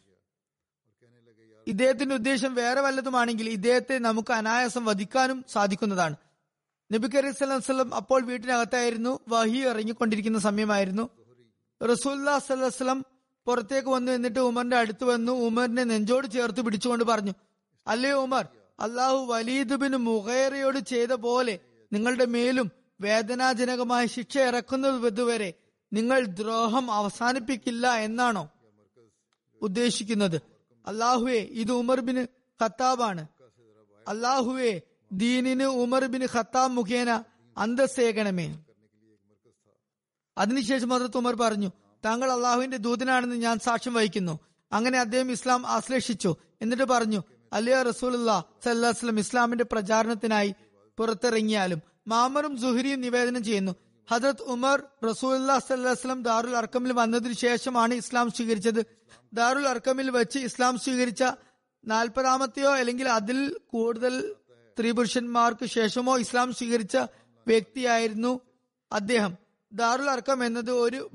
A: ഇദ്ദേഹത്തിന്റെ ഉദ്ദേശം വേറെ വല്ലതുമാണെങ്കിൽ ഇദ്ദേഹത്തെ നമുക്ക് അനായാസം വധിക്കാനും സാധിക്കുന്നതാണ്. നബി കരീം സ്വലം അപ്പോൾ വീട്ടിനകത്തായിരുന്നു വഹി ഇറങ്ങിക്കൊണ്ടിരിക്കുന്ന സമയമായിരുന്നു. റസൂല്ലാ സ്വലം പുറത്തേക്ക് വന്നു എന്നിട്ട് ഉമറിന്റെ അടുത്ത് വന്നു ഉമറിനെ നെഞ്ചോട് ചേർത്ത് പിടിച്ചുകൊണ്ട് പറഞ്ഞു അല്ലേ ഉമർ അള്ളാഹു വലീദ് ബിൻ മുഹേറയോട് ചെയ്ത പോലെ നിങ്ങളുടെ മേലും വേദനാജനകമായ ശിക്ഷ ഇറക്കുന്നതുവരെ നിങ്ങൾ ദ്രോഹം അവസാനിപ്പിക്കില്ല എന്നാണോ ഉദ്ദേശിക്കുന്നത്? അള്ളാഹുവെ ഇത് ഉമർ ബിൻ ഖത്താബാണ്. അള്ളാഹുവെ ദീനിന് ഉമർ ബിൻ ഖത്താബ് മുഖേന അന്തസ്സേകണമേ. അതിനുശേഷം ഹസരത്ത് ഉമർ പറഞ്ഞു താങ്കൾ അള്ളാഹുവിന്റെ ദൂതനാണെന്ന് ഞാൻ സാക്ഷ്യം വഹിക്കുന്നു. അങ്ങനെ അദ്ദേഹം ഇസ്ലാം ആശ്ലേഷിച്ചു. എന്നിട്ട് പറഞ്ഞു അലിയ റസൂലുള്ള സല്ലാസ്ലം ഇസ്ലാമിന്റെ പ്രചാരണത്തിനായി പുറത്തിറങ്ങിയാലും മാമറും സുഹരിയും നിവേദനം ചെയ്യുന്നു. ഹജ്രത് ഉമർ റസൂല്ലാ സല്ലാസ്ലം ദാറുൽ അർക്കമിൽ വന്നതിനു ശേഷമാണ് ഇസ്ലാം സ്വീകരിച്ചത്. ദാറുൽ അർക്കമിൽ വെച്ച് ഇസ്ലാം സ്വീകരിച്ച നാൽപ്പതാമത്തെയോ അല്ലെങ്കിൽ അതിൽ കൂടുതൽ സ്ത്രീ പുരുഷന്മാർക്ക് ശേഷമോ ഇസ്ലാം സ്വീകരിച്ച വ്യക്തിയായിരുന്നു അദ്ദേഹം. ദാറുൽ അർക്കം എന്നത് ഒരു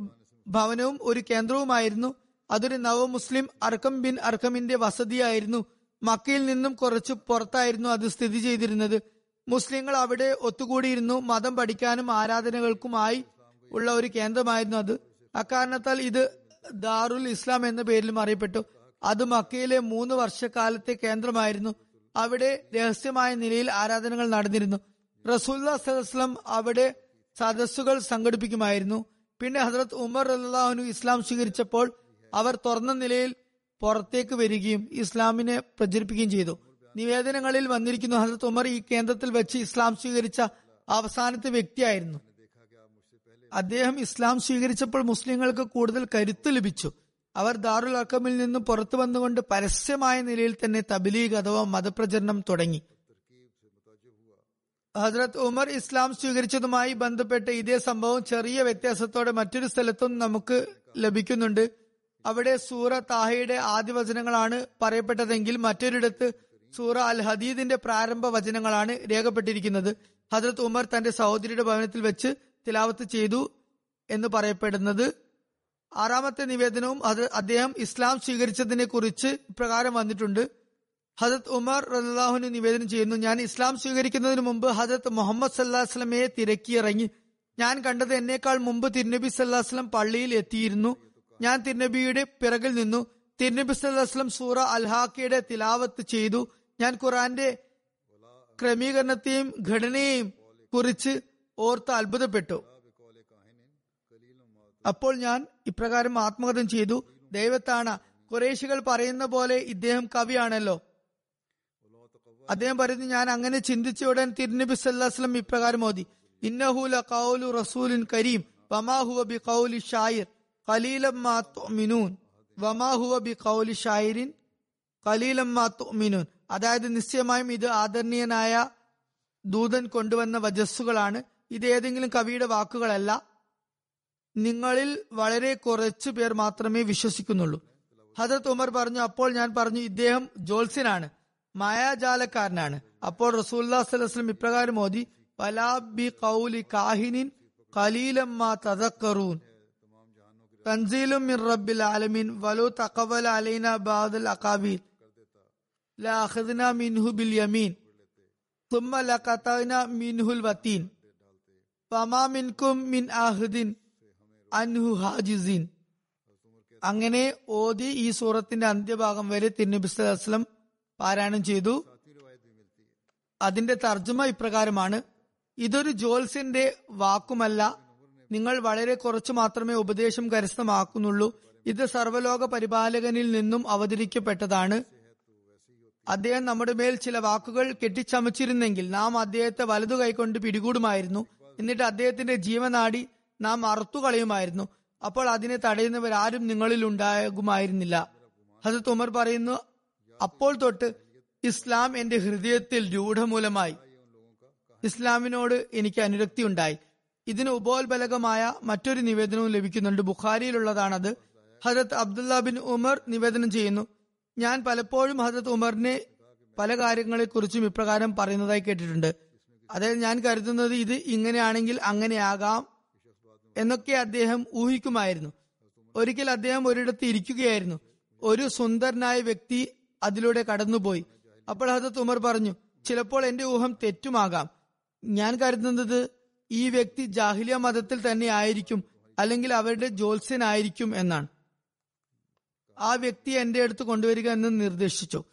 A: ഭവനവും ഒരു കേന്ദ്രവുമായിരുന്നു. അതൊരു നവ മുസ്ലിം അർക്കം ബിൻ അർക്കമിന്റെ വസതിയായിരുന്നു. മക്കയിൽ നിന്നും കുറച്ച് പുറത്തായിരുന്നു അത് സ്ഥിതി ചെയ്തിരുന്നത്. മുസ്ലിങ്ങൾ അവിടെ ഒത്തുകൂടിയിരുന്നു. മതം പഠിക്കാനും ആരാധനകൾക്കുമായി ഉള്ള ഒരു കേന്ദ്രമായിരുന്നു അത്. അക്കാരണത്താൽ ഇത് ദാറുൽ ഇസ്ലാം എന്ന പേരിലും അറിയപ്പെട്ടു. അത് മക്കയിലെ മൂന്ന് വർഷക്കാലത്തെ കേന്ദ്രമായിരുന്നു. അവിടെ രഹസ്യമായ നിലയിൽ ആരാധനകൾ നടന്നിരുന്നു. റസൂല്ലാസ്ലം അവിടെ സദസ്സുകൾ സംഘടിപ്പിക്കുമായിരുന്നു. പിന്നെ ഹസരത് ഉമർ അള്ളാഹുനു ഇസ്ലാം സ്വീകരിച്ചപ്പോൾ അവർ തുറന്ന നിലയിൽ പുറത്തേക്ക് വരികയും ഇസ്ലാമിനെ പ്രചരിപ്പിക്കുകയും ചെയ്തു. നിവേദനങ്ങളിൽ വന്നിരിക്കുന്നു. ഹസരത് ഉമർ ഈ കേന്ദ്രത്തിൽ വെച്ച് ഇസ്ലാം സ്വീകരിച്ച അവസാനത്തെ വ്യക്തിയായിരുന്നു. അദ്ദേഹം ഇസ്ലാം സ്വീകരിച്ചപ്പോൾ മുസ്ലിങ്ങൾക്ക് കൂടുതൽ കരുത്ത് ലഭിച്ചു. അവർ ദാറുൽ അക്കമിൽ നിന്നും പുറത്തു വന്നുകൊണ്ട് പരസ്യമായ നിലയിൽ തന്നെ തബലീഗ് അഥവാ മതപ്രചരണം തുടങ്ങി. ഹസ്രത് ഉമർ ഇസ്ലാം സ്വീകരിച്ചതുമായി ബന്ധപ്പെട്ട് ഇതേ സംഭവം ചെറിയ വ്യത്യാസത്തോടെ മറ്റൊരു സ്ഥലത്തും നമുക്ക് ലഭിക്കുന്നുണ്ട്. അവിടെ സൂറ താഹയുടെ ആദ്യവചനങ്ങളാണ് പറയപ്പെട്ടതെങ്കിൽ മറ്റൊരിടത്ത് സൂറ അൽ ഹദീദിന്റെ പ്രാരംഭ വചനങ്ങളാണ് രേഖപ്പെട്ടിരിക്കുന്നത്. ഹജ്രത് ഉമർ തന്റെ സഹോദരിയുടെ ഭവനത്തിൽ വെച്ച് തിലാവത്ത് ചെയ്തു എന്ന് പറയപ്പെടുന്നത്. ആറാമത്തെ നിവേദനവും അത് അദ്ദേഹം ഇസ്ലാം സ്വീകരിച്ചതിനെ കുറിച്ച് ഇപ്രകാരം വന്നിട്ടുണ്ട്. ഹജത് ഉമർ റലാഹുന് നിവേദനം ചെയ്യുന്നു ഞാൻ ഇസ്ലാം സ്വീകരിക്കുന്നതിന് മുമ്പ് ഹജത് മുഹമ്മദ് സല്ലാഹുസ്ലമയെ തിരക്കിയിറങ്ങി. ഞാൻ കണ്ടത് എന്നേക്കാൾ മുമ്പ് തിരുനബി സല്ലാഹുസ്ലം പള്ളിയിൽ എത്തിയിരുന്നു. ഞാൻ തിരുനബിയുടെ പിറകിൽ നിന്നു. തിരുനബി സല്ലാഹുസ്ലം സൂറ അൽഹാക്കയുടെ തിലാവത്ത് ചെയ്തു. ഞാൻ ഖുറാന്റെ ക്രമീകരണത്തെയും ഘടനയെയും കുറിച്ച് ഓർത്ത് അത്ഭുതപ്പെട്ടു. അപ്പോൾ ഞാൻ ഇപ്രകാരം ആത്മകഥം ചെയ്തു. ദൈവത്താണ് കുറേശികൾ പറയുന്ന പോലെ ഇദ്ദേഹം കവിയാണല്ലോ. അദ്ദേഹം പറയുന്നു ഞാൻ അങ്ങനെ ചിന്തിച്ച ഉടൻ തിരുനബി സല്ലാസ്ലം ഇപ്രകാരം ഓതി. ഇന്നഹുല കൗലു റസൂലിൻ കരീം. വമാഹുവ ബി കൗലി ഷായിർ. കലീലമ്മാ തുഅ്മിനൂൻ. വമാഹുവ ബി കൗലി ഷായിരിൻ. മാ തുഅ്മിനൂൻ. അതായത് നിശ്ചയമായും ഇത് ആദരണീയനായ ദൂതൻ കൊണ്ടുവന്ന വജസ്സുകളാണ്. ഇത് ഏതെങ്കിലും കവിയുടെ വാക്കുകളല്ല. നിങ്ങളിൽ വളരെ കുറച്ചു പേർ മാത്രമേ വിശ്വസിക്കുന്നുള്ളൂ. ഹജത് ഉമർ പറഞ്ഞു അപ്പോൾ ഞാൻ പറഞ്ഞു ഇദ്ദേഹം ജോൽസിനാണ് മായാജാലക്കാരനാണ്. അപ്പോൾ റസൂല്ലാ സ്വലം ഇപ്രകാരം മോദി വലാബി കൗലി കാഹിനിൻ കലീലമ്മ തദക്കറൂൻ. തൻസീലും റബ്ബിൽ ആലമീൻ വലു തക്കവൽ അലൈന ബാദൽ അഖാബീൽ മിൻഹു ബിൽ യമീൻ. മിൻഹുൽ വത്തീൻ. മിൻ അൻഹു ഹാജിസീൻ. അങ്ങനെ ഓതി ഈ സൂറത്തിന്റെ അന്ത്യഭാഗം വരെ തിരുനബി വസ്ലം പാരായണം ചെയ്തു. അതിന്റെ തർജമ ഇപ്രകാരമാണ് ഇതൊരു ജോൽസിന്റെ വാക്കുമല്ല നിങ്ങൾ വളരെ കുറച്ചു മാത്രമേ ഉപദേശം കരസ്ഥമാക്കുന്നുള്ളൂ ഇത് സർവലോക പരിപാലകനിൽ നിന്നും അവതരിക്കപ്പെട്ടതാണ്. അദ്ദേഹം നമ്മുടെ മേൽ ചില വാക്കുകൾ കെട്ടിച്ചമച്ചിരുന്നെങ്കിൽ നാം അദ്ദേഹത്തെ വലതു കൈകൊണ്ട് പിടികൂടുമായിരുന്നു. എന്നിട്ട് അദ്ദേഹത്തിന്റെ ജീവനാടി നാം അറുത്തു കളയുമായിരുന്നു. അപ്പോൾ അതിനെ തടയുന്നവരാരും നിങ്ങളിൽ ഉണ്ടാകുമായിരുന്നില്ല. ഹസത്ത് ഉമർ പറയുന്നു അപ്പോൾ തൊട്ട് ഇസ്ലാം എന്റെ ഹൃദയത്തിൽ രൂഢമൂലമായി. ഇസ്ലാമിനോട് എനിക്ക് അനുരക്തി ഉണ്ടായി. ഇതിന് ഉപോത്ബലകമായ മറ്റൊരു നിവേദനവും ലഭിക്കുന്നുണ്ട്. ബുഖാരിയിലുള്ളതാണത്. ഹജരത് അബ്ദുല്ല ബിൻ ഉമർ നിവേദനം ചെയ്യുന്നു. ഞാൻ പലപ്പോഴും ഹജരത് ഉമറിനെ പല കാര്യങ്ങളെക്കുറിച്ചും ഇപ്രകാരം പറയുന്നതായി കേട്ടിട്ടുണ്ട്. അതായത് ഞാൻ കരുതുന്നത് ഇത് ഇങ്ങനെയാണെങ്കിൽ അങ്ങനെയാകാം എന്നൊക്കെ അദ്ദേഹം ഊഹിക്കുമായിരുന്നു. ഒരിക്കൽ അദ്ദേഹം ഒരിടത്ത് ഇരിക്കുകയായിരുന്നു. ഒരു സുന്ദരനായ വ്യക്തി അതിലൂടെ കടന്നുപോയി. അപ്പോൾ ഹജത് ഉമർ പറഞ്ഞു ചിലപ്പോൾ എന്റെ ഊഹം തെറ്റുമാകാം. ഞാൻ കരുതുന്നത് ഈ വ്യക്തി ജാഹിലിയ മതത്തിൽ തന്നെ ആയിരിക്കും അല്ലെങ്കിൽ അവരുടെ ജോത്സ്യനായിരിക്കും എന്നാണ്. ആ വ്യക്തി എന്റെ അടുത്ത് കൊണ്ടുവരിക എന്ന് നിർദ്ദേശിച്ചു.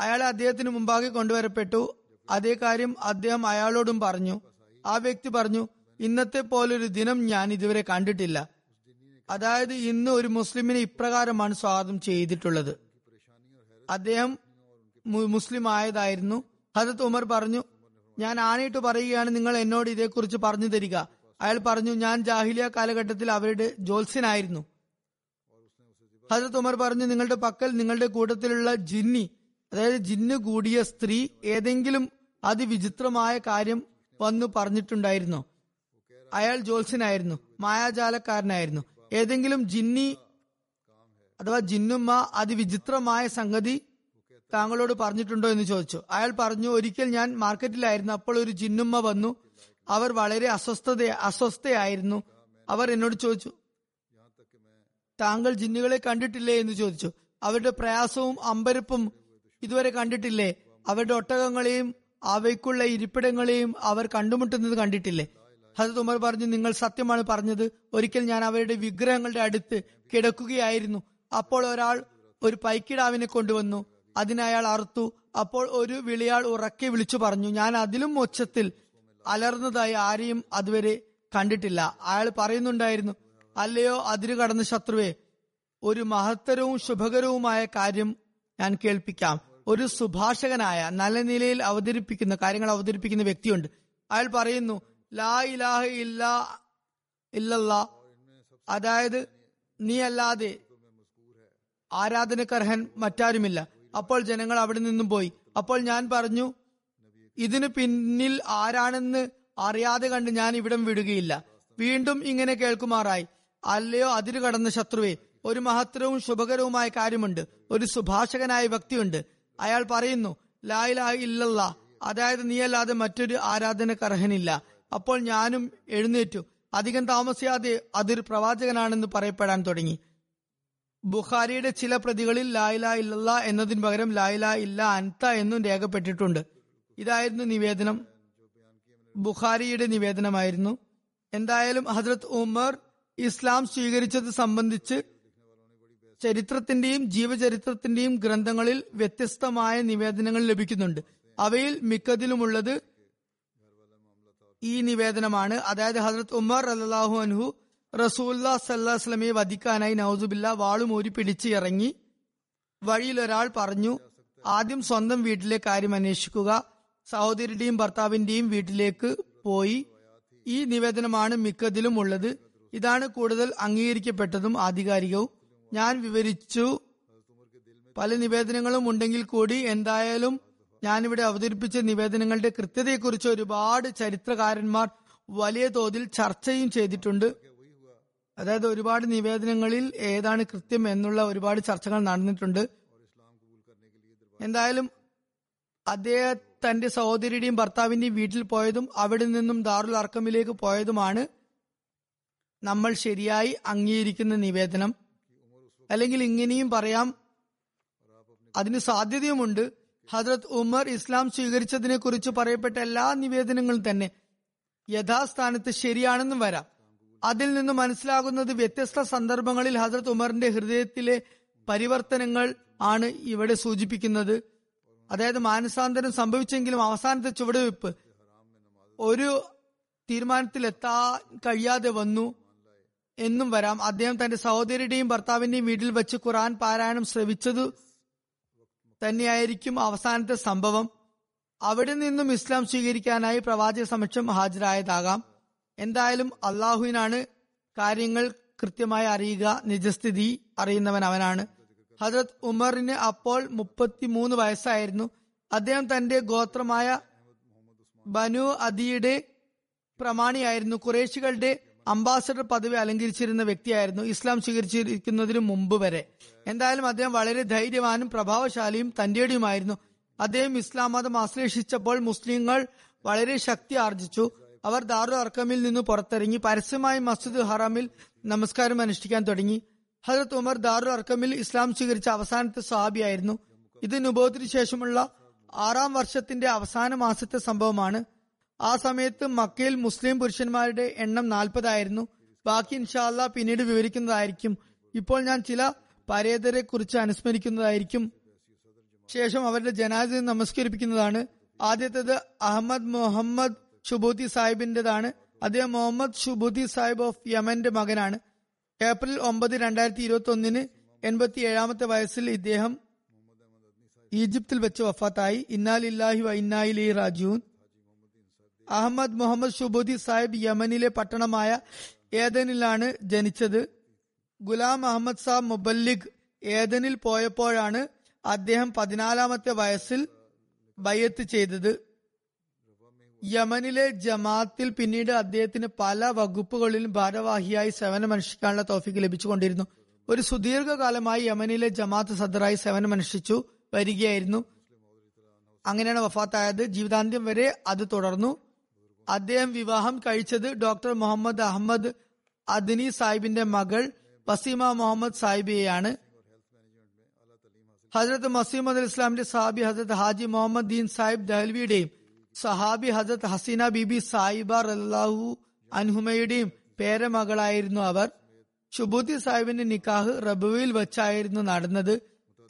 A: അയാളെ അദ്ദേഹത്തിന് മുമ്പാകെ കൊണ്ടുവരപ്പെട്ടു. അതേ കാര്യം അദ്ദേഹം അയാളോടും പറഞ്ഞു. ആ വ്യക്തി പറഞ്ഞു ഇന്നത്തെ പോലൊരു ദിനം ഞാൻ ഇതുവരെ കണ്ടിട്ടില്ല. അതായത് ഇന്ന് ഒരു മുസ്ലിമിനെ ഇപ്രകാരമാണ് സ്വാഗതം ചെയ്തിട്ടുള്ളത്. അദ്ദേഹം മുസ്ലിം ആയതായിരുന്നു. ഹജത് ഉമർ പറഞ്ഞു ഞാൻ ആണയിട്ട് പറയുകയാണ് നിങ്ങൾ എന്നോട് ഇതേക്കുറിച്ച് പറഞ്ഞു തരിക. അയാൾ പറഞ്ഞു ഞാൻ ജാഹിലിയ കാലഘട്ടത്തിൽ അവരുടെ ജോത്സ്യനായിരുന്നു ഹജത് ഉമർ പറഞ്ഞു നിങ്ങളുടെ പക്കൽ നിങ്ങളുടെ കൂട്ടത്തിലുള്ള ജിന്നി അതായത് ജിന്ന് കൂടിയ സ്ത്രീ ഏതെങ്കിലും അതിവിചിത്രമായ കാര്യം വന്നു പറഞ്ഞിട്ടുണ്ടായിരുന്നോ. അയാൾ ജോത്സ്യനായിരുന്നു മായാജാലക്കാരനായിരുന്നു. ഏതെങ്കിലും ജിന്നി അഥവാ ജിന്നുമ്മ അതിവിചിത്രമായ സംഗതി താങ്കളോട് പറഞ്ഞിട്ടുണ്ടോ എന്ന് ചോദിച്ചു. അയാൾ പറഞ്ഞു ഒരിക്കൽ ഞാൻ മാർക്കറ്റിലായിരുന്നു അപ്പോൾ ഒരു ജിന്നുമ്മ വന്നു. അവർ വളരെ അസ്വസ്ഥത അസ്വസ്ഥയായിരുന്നു. അവർ എന്നോട് ചോദിച്ചു താങ്കൾ ജിന്നുകളെ കണ്ടിട്ടില്ലേ എന്ന് ചോദിച്ചു. അവരുടെ പ്രയാസവും അമ്പരപ്പും ഇതുവരെ കണ്ടിട്ടില്ലേ? അവരുടെ ഒട്ടകങ്ങളെയും അവയ്ക്കുള്ള ഇരിപ്പിടങ്ങളെയും അവർ കണ്ടുമുട്ടുന്നത് കണ്ടിട്ടില്ലേ? ഹസത്ത് ഉമർ പറഞ്ഞു നിങ്ങൾ സത്യമാണ് പറഞ്ഞത്. ഒരിക്കൽ ഞാൻ അവരുടെ വിഗ്രഹങ്ങളുടെ അടുത്ത് കിടക്കുകയായിരുന്നു. അപ്പോൾ ഒരാൾ ഒരു പൈക്കിടാവിനെ കൊണ്ടുവന്നു. അതിനയാൾ അറുത്തു. അപ്പോൾ ഒരു വിളിയാൾ ഉറക്കെ വിളിച്ചു പറഞ്ഞു ഞാൻ അതിലും മൊച്ചത്തിൽ അലർന്നതായി ആരെയും അതുവരെ കണ്ടിട്ടില്ല. അയാൾ പറയുന്നുണ്ടായിരുന്നു അല്ലയോ അതിരു കടന്ന ശത്രുവെ? ഒരു മഹത്തരവും ശുഭകരവുമായ കാര്യം ഞാൻ കേൾപ്പിക്കാം. ഒരു സുഭാഷകനായ നല്ല നിലയിൽ അവതരിപ്പിക്കുന്ന കാര്യങ്ങൾ അവതരിപ്പിക്കുന്ന വ്യക്തിയുണ്ട്. അയാൾ പറയുന്നു ലാ ഇലാഹ ഇല്ലാ ഇല്ലല്ലാ. അതായത് നീ അല്ലാതെ ആരാധനക്കർഹൻ മറ്റാരുമില്ല. അപ്പോൾ ജനങ്ങൾ അവിടെ നിന്നും പോയി. അപ്പോൾ ഞാൻ പറഞ്ഞു ഇതിനു പിന്നിൽ ആരാണെന്ന് അറിയാതെ കണ്ട് ഞാൻ ഇവിടം വിടുകയില്ല. വീണ്ടും ഇങ്ങനെ കേൾക്കുമാറായി. അല്ലയോ അതിരു കടന്ന ശത്രുവെ? ഒരു മഹത്തരവും ശുഭകരവുമായ കാര്യമുണ്ട്. ഒരു സുഭാഷകനായ വ്യക്തിയുണ്ട്. അയാൾ പറയുന്നു ലായിലായി ഇല്ലല്ല. അതായത് നീയല്ലാതെ മറ്റൊരു ആരാധനക്കർഹനില്ല. അപ്പോൾ ഞാനും എഴുന്നേറ്റു. അധികം താമസിയാതെ അതൊരു പ്രവാചകനാണെന്ന് പറയപ്പെടാൻ തുടങ്ങി. ബുഖാരിയുടെ ചില പ്രതികളിൽ ലായില ഇല്ലല്ല എന്നതിന് പകരം ലായില ഇല്ല അൻത എന്നും രേഖപ്പെട്ടിട്ടുണ്ട്. ഇതായിരുന്നു നിവേദനം. ബുഖാരിയുടെ നിവേദനമായിരുന്നു. എന്തായാലും ഹജ്രത് ഉമർ ഇസ്ലാം സ്വീകരിച്ചത് സംബന്ധിച്ച് ചരിത്രത്തിന്റെയും ജീവചരിത്രത്തിന്റെയും ഗ്രന്ഥങ്ങളിൽ വ്യത്യസ്തമായ നിവേദനങ്ങൾ ലഭിക്കുന്നുണ്ട്. അവയിൽ മിക്കതിലുമുള്ളത് ഈ നിവേദനമാണ്. അതായത് ഹജ്രത് ഉമർ അല്ലാഹു അൻഹു റസൂല്ല സല്ലാസ്ലമയെ വധിക്കാനായി നൌസുബില്ല വാളുമൂരി പിടിച്ച് ഇറങ്ങി വഴിയിൽ ഒരാൾ പറഞ്ഞു ആദ്യം സ്വന്തം വീട്ടിലെ കാര്യം അന്വേഷിക്കുക. സഹോദരിയുടെയും ഭർത്താവിന്റെയും വീട്ടിലേക്ക് പോയി. ഈ നിവേദനമാണ് മിക്കതിലും ഉള്ളത് ഇതാണ് കൂടുതൽ അംഗീകരിക്കപ്പെട്ടതും ആധികാരികവും. ഞാൻ വിവരിച്ചു പല നിവേദനങ്ങളും ഉണ്ടെങ്കിൽ കൂടി എന്തായാലും ഞാനിവിടെ അവതരിപ്പിച്ച നിവേദനങ്ങളുടെ കൃത്യതയെക്കുറിച്ച് ഒരുപാട് ചരിത്രകാരന്മാർ വലിയ തോതിൽ ചർച്ചയും ചെയ്തിട്ടുണ്ട്. അതായത് ഒരുപാട് നിവേദനങ്ങളിൽ ഏതാണ് കൃത്യം എന്നുള്ള ഒരുപാട് ചർച്ചകൾ നടന്നിട്ടുണ്ട്. എന്തായാലും അദ്ദേഹം തന്റെ സഹോദരിയുടെയും ഭർത്താവിന്റെയും വീട്ടിൽ പോയതും അവിടെ നിന്നും ദാറുൽ അർക്കമിലേക്ക് പോയതുമാണ്. നമ്മൾ ശരിയായി അംഗീകരിക്കുന്ന നിവേദനം. അല്ലെങ്കിൽ ഇങ്ങനെയും പറയാം അതിന് സാധ്യതയുമുണ്ട്. ഹജ്രത് ഉമർ ഇസ്ലാം സ്വീകരിച്ചതിനെ കുറിച്ച് പറയപ്പെട്ട എല്ലാ നിവേദനങ്ങളും തന്നെ യഥാസ്ഥാനത്ത് ശരിയാണെന്നും വരാം. അതിൽ നിന്ന് മനസ്സിലാകുന്നത് വ്യത്യസ്ത സന്ദർഭങ്ങളിൽ ഹജ്രത് ഉമറിന്റെ ഹൃദയത്തിലെ പരിവർത്തനങ്ങൾ ആണ് ഇവിടെ സൂചിപ്പിക്കുന്നത്. അതായത് മാനസാന്തരം സംഭവിച്ചെങ്കിലും അവസാനത്തെ ചുവടുവെപ്പ് ഒരു തീരുമാനത്തിലെത്താൻ കഴിയാതെ വന്നു. എന്നും വരാം. അദ്ദേഹം തന്റെ സഹോദരിയുടെയും ഭർത്താവിന്റെയും വീട്ടിൽ വെച്ച് ഖുറാൻ പാരായണം ശ്രവിച്ചതു തന്നെയായിരിക്കും അവസാനത്തെ സംഭവം. അവിടെ നിന്നും ഇസ്ലാം സ്വീകരിക്കാനായി പ്രവാചക സമക്ഷം ഹാജരായതാകാം. എന്തായാലും അള്ളാഹുവിനാണ് കാര്യങ്ങൾ കൃത്യമായി അറിയുക. നിജസ്ഥിതി അറിയുന്നവൻ അവനാണ്. ഹജരത് ഉമറിന് അപ്പോൾ മുപ്പത്തിമൂന്ന് വയസ്സായിരുന്നു. അദ്ദേഹം തന്റെ ഗോത്രമായ ബനു അദിയുടെ പ്രമാണിയായിരുന്നു. കുറേശികളുടെ അംബാസഡർ പദവി അലങ്കരിച്ചിരുന്ന വ്യക്തിയായിരുന്നു. ഇസ്ലാം സ്വീകരിച്ചിരിക്കുന്നതിന് മുമ്പ് വരെ. എന്തായാലും അദ്ദേഹം വളരെ ധൈര്യവാനും പ്രഭാവശാലിയും തന്റേടിയുമായിരുന്നു അദ്ദേഹം ഇസ്ലാം മതം ആശ്ലേഷിച്ചപ്പോൾ മുസ്ലിങ്ങൾ വളരെ ശക്തി ആർജിച്ചു. അവർ ദാറു അർക്കമിൽ നിന്ന് പുറത്തിറങ്ങി പരസ്യമായി മസ്ജിദ് ഹറാമിൽ നമസ്കാരം അനുഷ്ഠിക്കാൻ തുടങ്ങി. ഹജറത് ഉമർ ദാറു അർക്കമിൽ ഇസ്ലാം സ്വീകരിച്ച അവസാനത്തെ സ്വഹാബിയായിരുന്നു. ഇത് നുബോധത്തിന് ശേഷമുള്ള ആറാം വർഷത്തിന്റെ അവസാന മാസത്തെ സംഭവമാണ്. ആ സമയത്ത് മക്കയിൽ മുസ്ലിം പുരുഷന്മാരുടെ എണ്ണം നാൽപ്പതായിരുന്നു. ബാക്കി ഇൻഷാല്ല പിന്നീട് വിവരിക്കുന്നതായിരിക്കും. ഇപ്പോൾ ഞാൻ ചില പരേതരെ കുറിച്ച് അനുസ്മരിക്കുന്നതായിരിക്കും. ശേഷം അവരുടെ ജനാസ നമസ്കരിപ്പിക്കുന്നതാണ്. ആദ്യത്തേത് അഹമ്മദ് മുഹമ്മദ് ഷുബൂത്തി സാഹിബിന്റേതാണ്. അദ്ദേഹം മുഹമ്മദ് ഷുബൂത്തി സാഹിബ് ഓഫ് യമന്റെ മകനാണ്. ഏപ്രിൽ ഒമ്പത് രണ്ടായിരത്തി ഇരുപത്തി ഒന്നിന് എൺപത്തി ഏഴാമത്തെ വയസ്സിൽ ഇദ്ദേഹം ഈജിപ്തിൽ വെച്ച് വഫാത്തായി. ഇന്നാലില്ലാഹി വ ഇന്നായിലി റാജൂൻ അഹമ്മദ് മുഹമ്മദ് ഷുബുദി സാഹിബ് യമനിലെ പട്ടണമായ ഏതനിലാണ് ജനിച്ചത്. ഗുലാം അഹമ്മദ് സാബ് മുബല്ലിഗ് ഏതനിൽ പോയപ്പോഴാണ് അദ്ദേഹം പതിനാലാമത്തെ വയസ്സിൽ ബയ്യത്ത് ചെയ്തത്. യമനിലെ ജമാത്തിൽ പിന്നീട് അദ്ദേഹത്തിന് പല വകുപ്പുകളിലും ഭാരവാഹിയായി സേവനമനുഷ്ഠിക്കാനുള്ള തോഫിക്ക് ലഭിച്ചുകൊണ്ടിരുന്നു. ഒരു സുദീർഘകാലമായി യമനിലെ ജമാത്ത് സദറായി സേവനമനുഷ്ഠിച്ചു വരികയായിരുന്നു. അങ്ങനെയാണ് വഫാത്തായത്. ജീവിതാന്ത്യം വരെ അത് തുടർന്നു. അദ്ദേഹം വിവാഹം കഴിച്ചത് ഡോക്ടർ മുഹമ്മദ് അഹമ്മദ് അദ്നി സാഹിബിന്റെ മകൾ വസീമ മുഹമ്മദ് സാഹിബിയെയാണ്. ഹജരത്ത് മസീമദ് ഇസ്ലാമിന്റെ സഹാബി ഹജരത്ത് ഹാജി മുഹമ്മദ് ദീൻ സാഹിബ് ദഹൽവിയുടെയും സഹാബി ഹജരത്ത് ഹസീന ബിബി സാഹിബ റല്ലാഹു അൻഹുമയുടെയും പേരമകളായിരുന്നു അവർ. ഷുബൂത്തി സാഹിബിന്റെ നിക്കാഹ് റബുവിൽ വെച്ചായിരുന്നു നടന്നത്.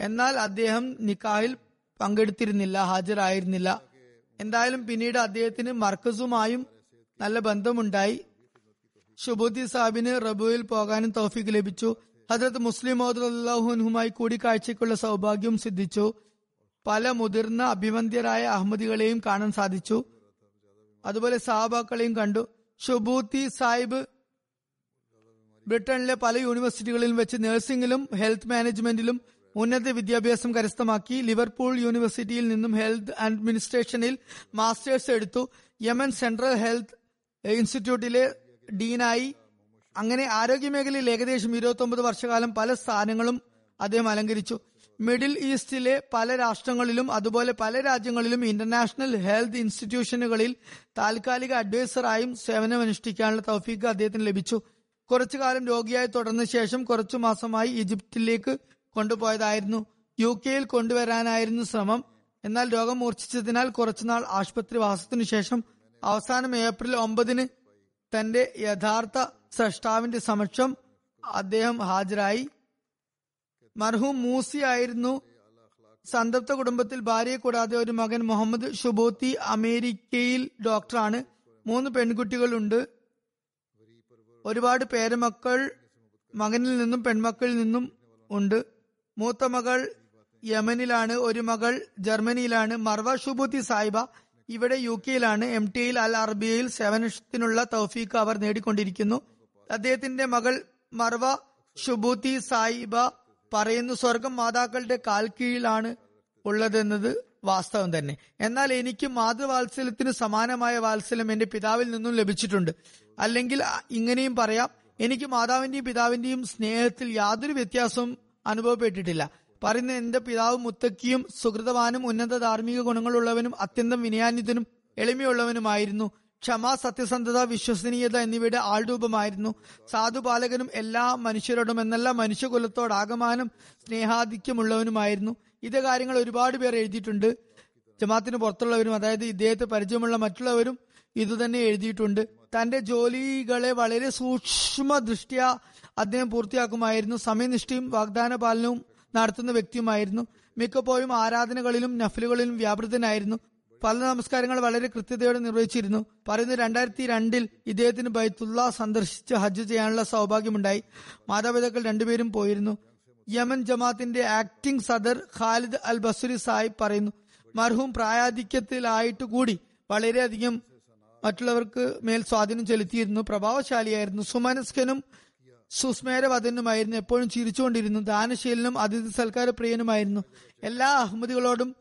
A: എന്നാൽ അദ്ദേഹം നിക്കാഹിൽ പങ്കെടുത്തിരുന്നില്ല ഹാജരായിരുന്നില്ല. എന്തായാലും പിന്നീട് അദ്ദേഹത്തിന് മർക്കസുമായും നല്ല ബന്ധമുണ്ടായി. ഷുബുദ്ദി സാബിന് റബുവിൽ പോകാനും തൗഫീഖ് ലഭിച്ചു. ഹജറത്ത് മുസ്ലിം മോദുമായി കൂടിക്കാഴ്ചയ്ക്കുള്ള സൗഭാഗ്യവും സിദ്ധിച്ചു. പല മുതിർന്ന അഭിമന്യരായ അഹമ്മദികളെയും കാണാൻ സാധിച്ചു. അതുപോലെ സാബാക്കളെയും കണ്ടു. ഷുബൂത്തി സാഹിബ് ബ്രിട്ടനിലെ പല യൂണിവേഴ്സിറ്റികളിലും വെച്ച് നഴ്സിംഗിലും ഹെൽത്ത് മാനേജ്മെന്റിലും ഉന്നത വിദ്യാഭ്യാസം കരസ്ഥമാക്കി ലിവർപൂൾ യൂണിവേഴ്സിറ്റിയിൽ നിന്നും ഹെൽത്ത് അഡ്മിനിസ്ട്രേഷനിൽ മാസ്റ്റേഴ്സ് എടുത്തു. യമൻ സെൻട്രൽ ഹെൽത്ത് ഇൻസ്റ്റിറ്റ്യൂട്ടിലെ ഡീനായി. അങ്ങനെ ആരോഗ്യ മേഖലയിൽ ഏകദേശം ഇരുപത്തി വർഷകാലം പല സ്ഥാനങ്ങളും അദ്ദേഹം അലങ്കരിച്ചു. മിഡിൽ ഈസ്റ്റിലെ പല രാഷ്ട്രങ്ങളിലും അതുപോലെ പല രാജ്യങ്ങളിലും ഇന്റർനാഷണൽ ഹെൽത്ത് ഇൻസ്റ്റിറ്റ്യൂഷനുകളിൽ താൽക്കാലിക അഡ്വൈസറായും സേവനമനുഷ്ഠിക്കാനുള്ള തൗഫീഖ് അദ്ദേഹത്തിന് ലഭിച്ചു. കുറച്ചു കാലം രോഗിയായി തുടർന്ന ശേഷം കുറച്ചു മാസമായി ഈജിപ്തിലേക്ക് കൊണ്ടുപോയതായിരുന്നു. യു കെയിൽ കൊണ്ടുവരാനായിരുന്നു ശ്രമം. എന്നാൽ രോഗം മൂർച്ഛിച്ചതിനാൽ കുറച്ചുനാൾ ആശുപത്രി വാസത്തിനു ശേഷം അവസാനം ഏപ്രിൽ ഒമ്പതിന് തന്റെ യഥാർത്ഥ സ്രഷ്ടാവിന്റെ സമക്ഷം അദ്ദേഹം ഹാജരായി. മർഹൂം മൂസി ആയിരുന്നു. സന്തപ്ത കുടുംബത്തിൽ ഭാര്യയെ കൂടാതെ ഒരു മകൻ മുഹമ്മദ് ഷുബോത്തി അമേരിക്കയിൽ ഡോക്ടറാണ്. മൂന്ന് പെൺകുട്ടികളുണ്ട്. ഒരുപാട് പേരമക്കൾ മകനിൽ നിന്നും പെൺമക്കളിൽ നിന്നും ഉണ്ട്. മൂത്ത മകൾ യമനിലാണ് ഒരു മകൾ ജർമ്മനിയിലാണ്. മർവ ഷുബുദ്ധി സായിബ ഇവിടെ യു കെയിലാണ് എം ടിയിൽ അൽ അറബിയയിൽ സേവനത്തിനുള്ള തൗഫീഖ് അവർ നേടിക്കൊണ്ടിരിക്കുന്നു. അദ്ദേഹത്തിന്റെ മകൾ മർവ ഷുബൂത്തി സായിബ പറയുന്നു സ്വർഗം മാതാക്കളുടെ കാൽ കീഴിലാണ് ഉള്ളതെന്നത് വാസ്തവം തന്നെ. എന്നാൽ എനിക്ക് മാതൃവാത്സല്യത്തിന് സമാനമായ വാത്സല്യം എന്റെ പിതാവിൽ നിന്നും ലഭിച്ചിട്ടുണ്ട്. അല്ലെങ്കിൽ ഇങ്ങനെയും പറയാം എനിക്ക് മാതാവിന്റെയും പിതാവിന്റെയും സ്നേഹത്തിൽ യാതൊരു വ്യത്യാസവും അനുഭവപ്പെട്ടിട്ടില്ല. പറയുന്ന എന്റെ പിതാവ് മുത്തക്കിയും സുഹൃതവാനും ഉന്നത ധാർമ്മിക ഗുണങ്ങളുള്ളവനും അത്യന്തം വിനയാന്വിതനും എളിമയുള്ളവനുമായിരുന്നു. ക്ഷമ സത്യസന്ധത വിശ്വസനീയത എന്നിവയുടെ ആൾരൂപമായിരുന്നു. സാധുപാലകനും എല്ലാ മനുഷ്യരോടും എന്നല്ല മനുഷ്യകുലത്തോടാകമാനം സ്നേഹാധിക്യമുള്ളവനുമായിരുന്നു. ഇതേ കാര്യങ്ങൾ ഒരുപാട് പേർ എഴുതിയിട്ടുണ്ട്. ജമാത്തിന് പുറത്തുള്ളവരും അതായത് ഇദ്ദേഹത്തെ പരിചയമുള്ള മറ്റുള്ളവരും ഇതുതന്നെ എഴുതിയിട്ടുണ്ട്. തന്റെ ജോലികളെ വളരെ സൂക്ഷ്മ ദൃഷ്ട്യ അദ്ദേഹം പൂർത്തിയാക്കുമായിരുന്നു. സമയനിഷ്ഠയും വാഗ്ദാന പാലനവും നടത്തുന്ന വ്യക്തിയുമായിരുന്നു. മിക്കപ്പോഴും ആരാധനകളിലും നഫലുകളിലും വ്യാപൃതനായിരുന്നു. പല നമസ്കാരങ്ങൾ വളരെ കൃത്യതയോടെ നിർവഹിച്ചിരുന്നു. പറയുന്ന രണ്ടായിരത്തി രണ്ടിൽ ഇദ്ദേഹത്തിന് ബൈത്തുള്ള സന്ദർശിച്ച് ഹജ്ജ് ചെയ്യാനുള്ള സൗഭാഗ്യമുണ്ടായി. മാതാപിതാക്കൾ രണ്ടുപേരും പോയിരുന്നു. യമൻ ജമാത്തിന്റെ ആക്ടിംഗ് സദർ ഖാലിദ് അൽ ബസുരി സാഹിബ് പറയുന്നു. മർഹൂം പ്രായാധിക്യത്തിലായിട്ട് കൂടി വളരെയധികം മറ്റുള്ളവർക്ക് മേൽ സ്വാധീനം ചെലുത്തിയിരുന്നു. പ്രഭാവശാലിയായിരുന്നു. സുമനസ്കനും സുസ്മേരവദനുമായിരുന്നു എപ്പോഴും ചിരിച്ചുകൊണ്ടിരുന്നു. ദാനശീലനും അതിഥി സൽക്കാര പ്രിയനുമായിരുന്നു എല്ലാ അഹമ്മദികളോടും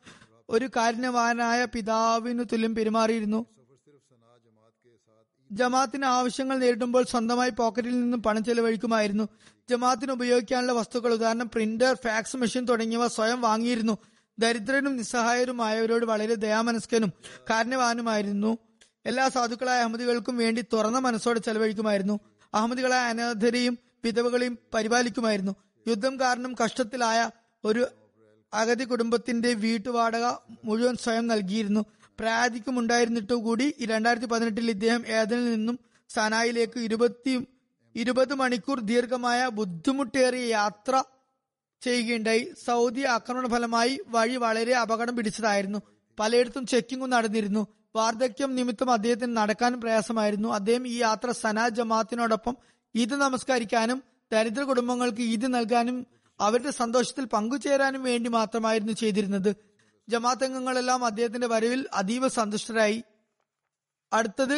A: ഒരു കാരുണ്യവാനായ പിതാവിനു തുല്യം പെരുമാറിയിരുന്നു. ജമാത്തിന് ആവശ്യങ്ങൾ നേരിടുമ്പോൾ സ്വന്തമായി പോക്കറ്റിൽ നിന്നും പണം ചെലവഴിക്കുമായിരുന്നു. ജമാത്തിന് ഉപയോഗിക്കാനുള്ള വസ്തുക്കൾ ഉദാഹരണം പ്രിന്റർ ഫാക്സ് മെഷീൻ തുടങ്ങിയവ സ്വയം വാങ്ങിയിരുന്നു. ദരിദ്രനും നിസ്സഹായരുമായവരോട് വളരെ ദയാമനസ്കനും കാരണവാനുമായിരുന്നു എല്ലാ സാധുക്കളായ അഹമ്മദികൾക്കും വേണ്ടി തുറന്ന മനസ്സോടെ ചെലവഴിക്കുമായിരുന്നു. അഹമ്മദികളായ അനാഥരെയും വിധവകളെയും പരിപാലിക്കുമായിരുന്നു. യുദ്ധം കാരണം കഷ്ടത്തിലായ ഒരു അഗതി കുടുംബത്തിന്റെ വീട്ടുവാടക മുഴുവൻ സ്വയം നൽകിയിരുന്നു. പ്രായാധിക്യമുണ്ടായിരുന്നിട്ടു കൂടി രണ്ടായിരത്തി പതിനെട്ടിൽ ഇദ്ദേഹം ഏതനിൽ നിന്നും സനായിലേക്ക് ഇരുപത്തി ഇരുപത് മണിക്കൂർ ദീർഘമായ ബുദ്ധിമുട്ടേറിയ യാത്ര ചെയ്യുകയുണ്ടായി. സൗദി ആക്രമണ ഫലമായി വഴി വളരെ അപകടം പിടിച്ചതായിരുന്നു. പലയിടത്തും ചെക്കിങ്ങും നടന്നിരുന്നു. വാർദ്ധക്യം നിമിത്തം അദ്ദേഹത്തിന് നടക്കാനും പ്രയാസമായിരുന്നു. അദ്ദേഹം ഈ യാത്ര സനാ ജമാഅത്തിനോടൊപ്പം ഈദ് നമസ്കരിക്കാനും ദരിദ്ര കുടുംബങ്ങൾക്ക് ഈദ് നൽകാനും അവരുടെ സന്തോഷത്തിൽ പങ്കുചേരാനും വേണ്ടി മാത്രമായിരുന്നു ചെയ്തിരുന്നത്. ജമാഅത്ത് അംഗങ്ങളെല്ലാം അദ്ദേഹത്തിന്റെ വരവിൽ അതീവ സന്തുഷ്ടരായി. അടുത്തത്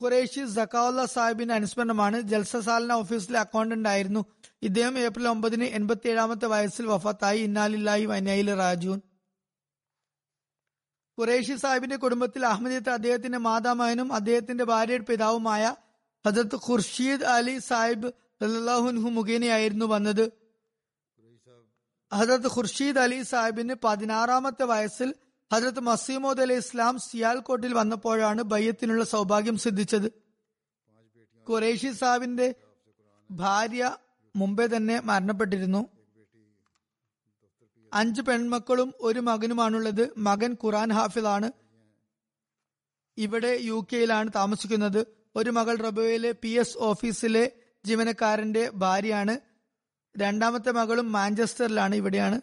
A: ഖുറേഷി സക്കാവുല്ല സാഹിബിന്റെ അനുസ്മരണമാണ്. ജൽസസാലന ഓഫീസിലെ അക്കൗണ്ടന്റ് ആയിരുന്നു. ഇദ്ദേഹം ഏപ്രിൽ ഒമ്പതിന് എൺപത്തി ഏഴാമത്തെ വയസ്സിൽ വഫത്തായി. ഇന്നാലില്ലായി വനയിൽ റാജൂൻ ഖുറേഷി സാഹിബിന്റെ കുടുംബത്തിൽ അഹമ്മദിയത്ത് അദ്ദേഹത്തിന്റെ മാതാമഹനും അദ്ദേഹത്തിന്റെ ഭാര്യയുടെ പിതാവുമായ ഹജത് ഖുർഷീദ് അലി സാഹിബ് അള്ളാഹുൻഹു മുഖേനയായിരുന്നു വന്നത്. ഹജത് ഖുർഷീദ് അലി സാഹിബിന് പതിനാറാമത്തെ വയസ്സിൽ ഹജരത് മസീമോദ് അലി ഇസ്ലാം സിയാൽകോട്ടിൽ വന്നപ്പോഴാണ് ബയ്യത്തിനുള്ള സൗഭാഗ്യം സിദ്ധിച്ചത്. ഖുറേഷി സാഹിബിന്റെ ഭാര്യ മുമ്പേ തന്നെ മരണപ്പെട്ടിരുന്നു. അഞ്ച് പെൺമക്കളും ഒരു മകനുമാണുള്ളത്. മകൻ ഖുറാൻ ഹാഫിദാണ് ഇവിടെ യു കെയിലാണ് താമസിക്കുന്നത്. ഒരു മകൾ റബോയിലെ പി എസ് ഓഫീസിലെ ജീവനക്കാരന്റെ ഭാര്യയാണ്. രണ്ടാമത്തെ മകളും മാഞ്ചസ്റ്ററിലാണ് ഇവിടെയാണ്.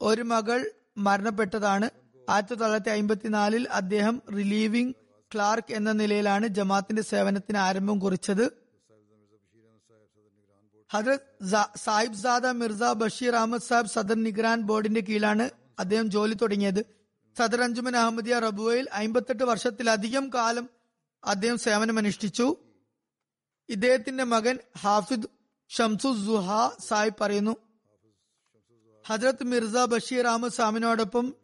A: ഒരു മകൾ മരണപ്പെട്ടതാണ്. ആയിരത്തി തൊള്ളായിരത്തി അമ്പത്തിനാലിൽ അദ്ദേഹം റിലീവിംഗ് ക്ലാർക്ക് എന്ന നിലയിലാണ് ജമാത്തിന്റെ സേവനത്തിന് ആരംഭം കുറിച്ചത്. ഹജരത് സാഹിബ് സാദ മിർസ ബഷീർ അഹമ്മദ് സാഹിബ് സദർ നിഗ്രാൻ ബോർഡിന്റെ കീഴിലാണ് അദ്ദേഹം ജോലി തുടങ്ങിയത്. സദർ അഞ്ജുമൻ അഹമ്മദിയ റബുവയിൽ അമ്പത്തെട്ട് വർഷത്തിലധികം കാലം അദ്ദേഹം സേവനമനുഷ്ഠിച്ചു. ഇദ്ദേഹത്തിന്റെ മകൻ ഹാഫിദ് ഷംസു സുഹ സാഹിബ് പറയുന്നു ഹജ്രത് മിർസ ബഷീർ അഹമ്മദ് സാമിനോടൊപ്പം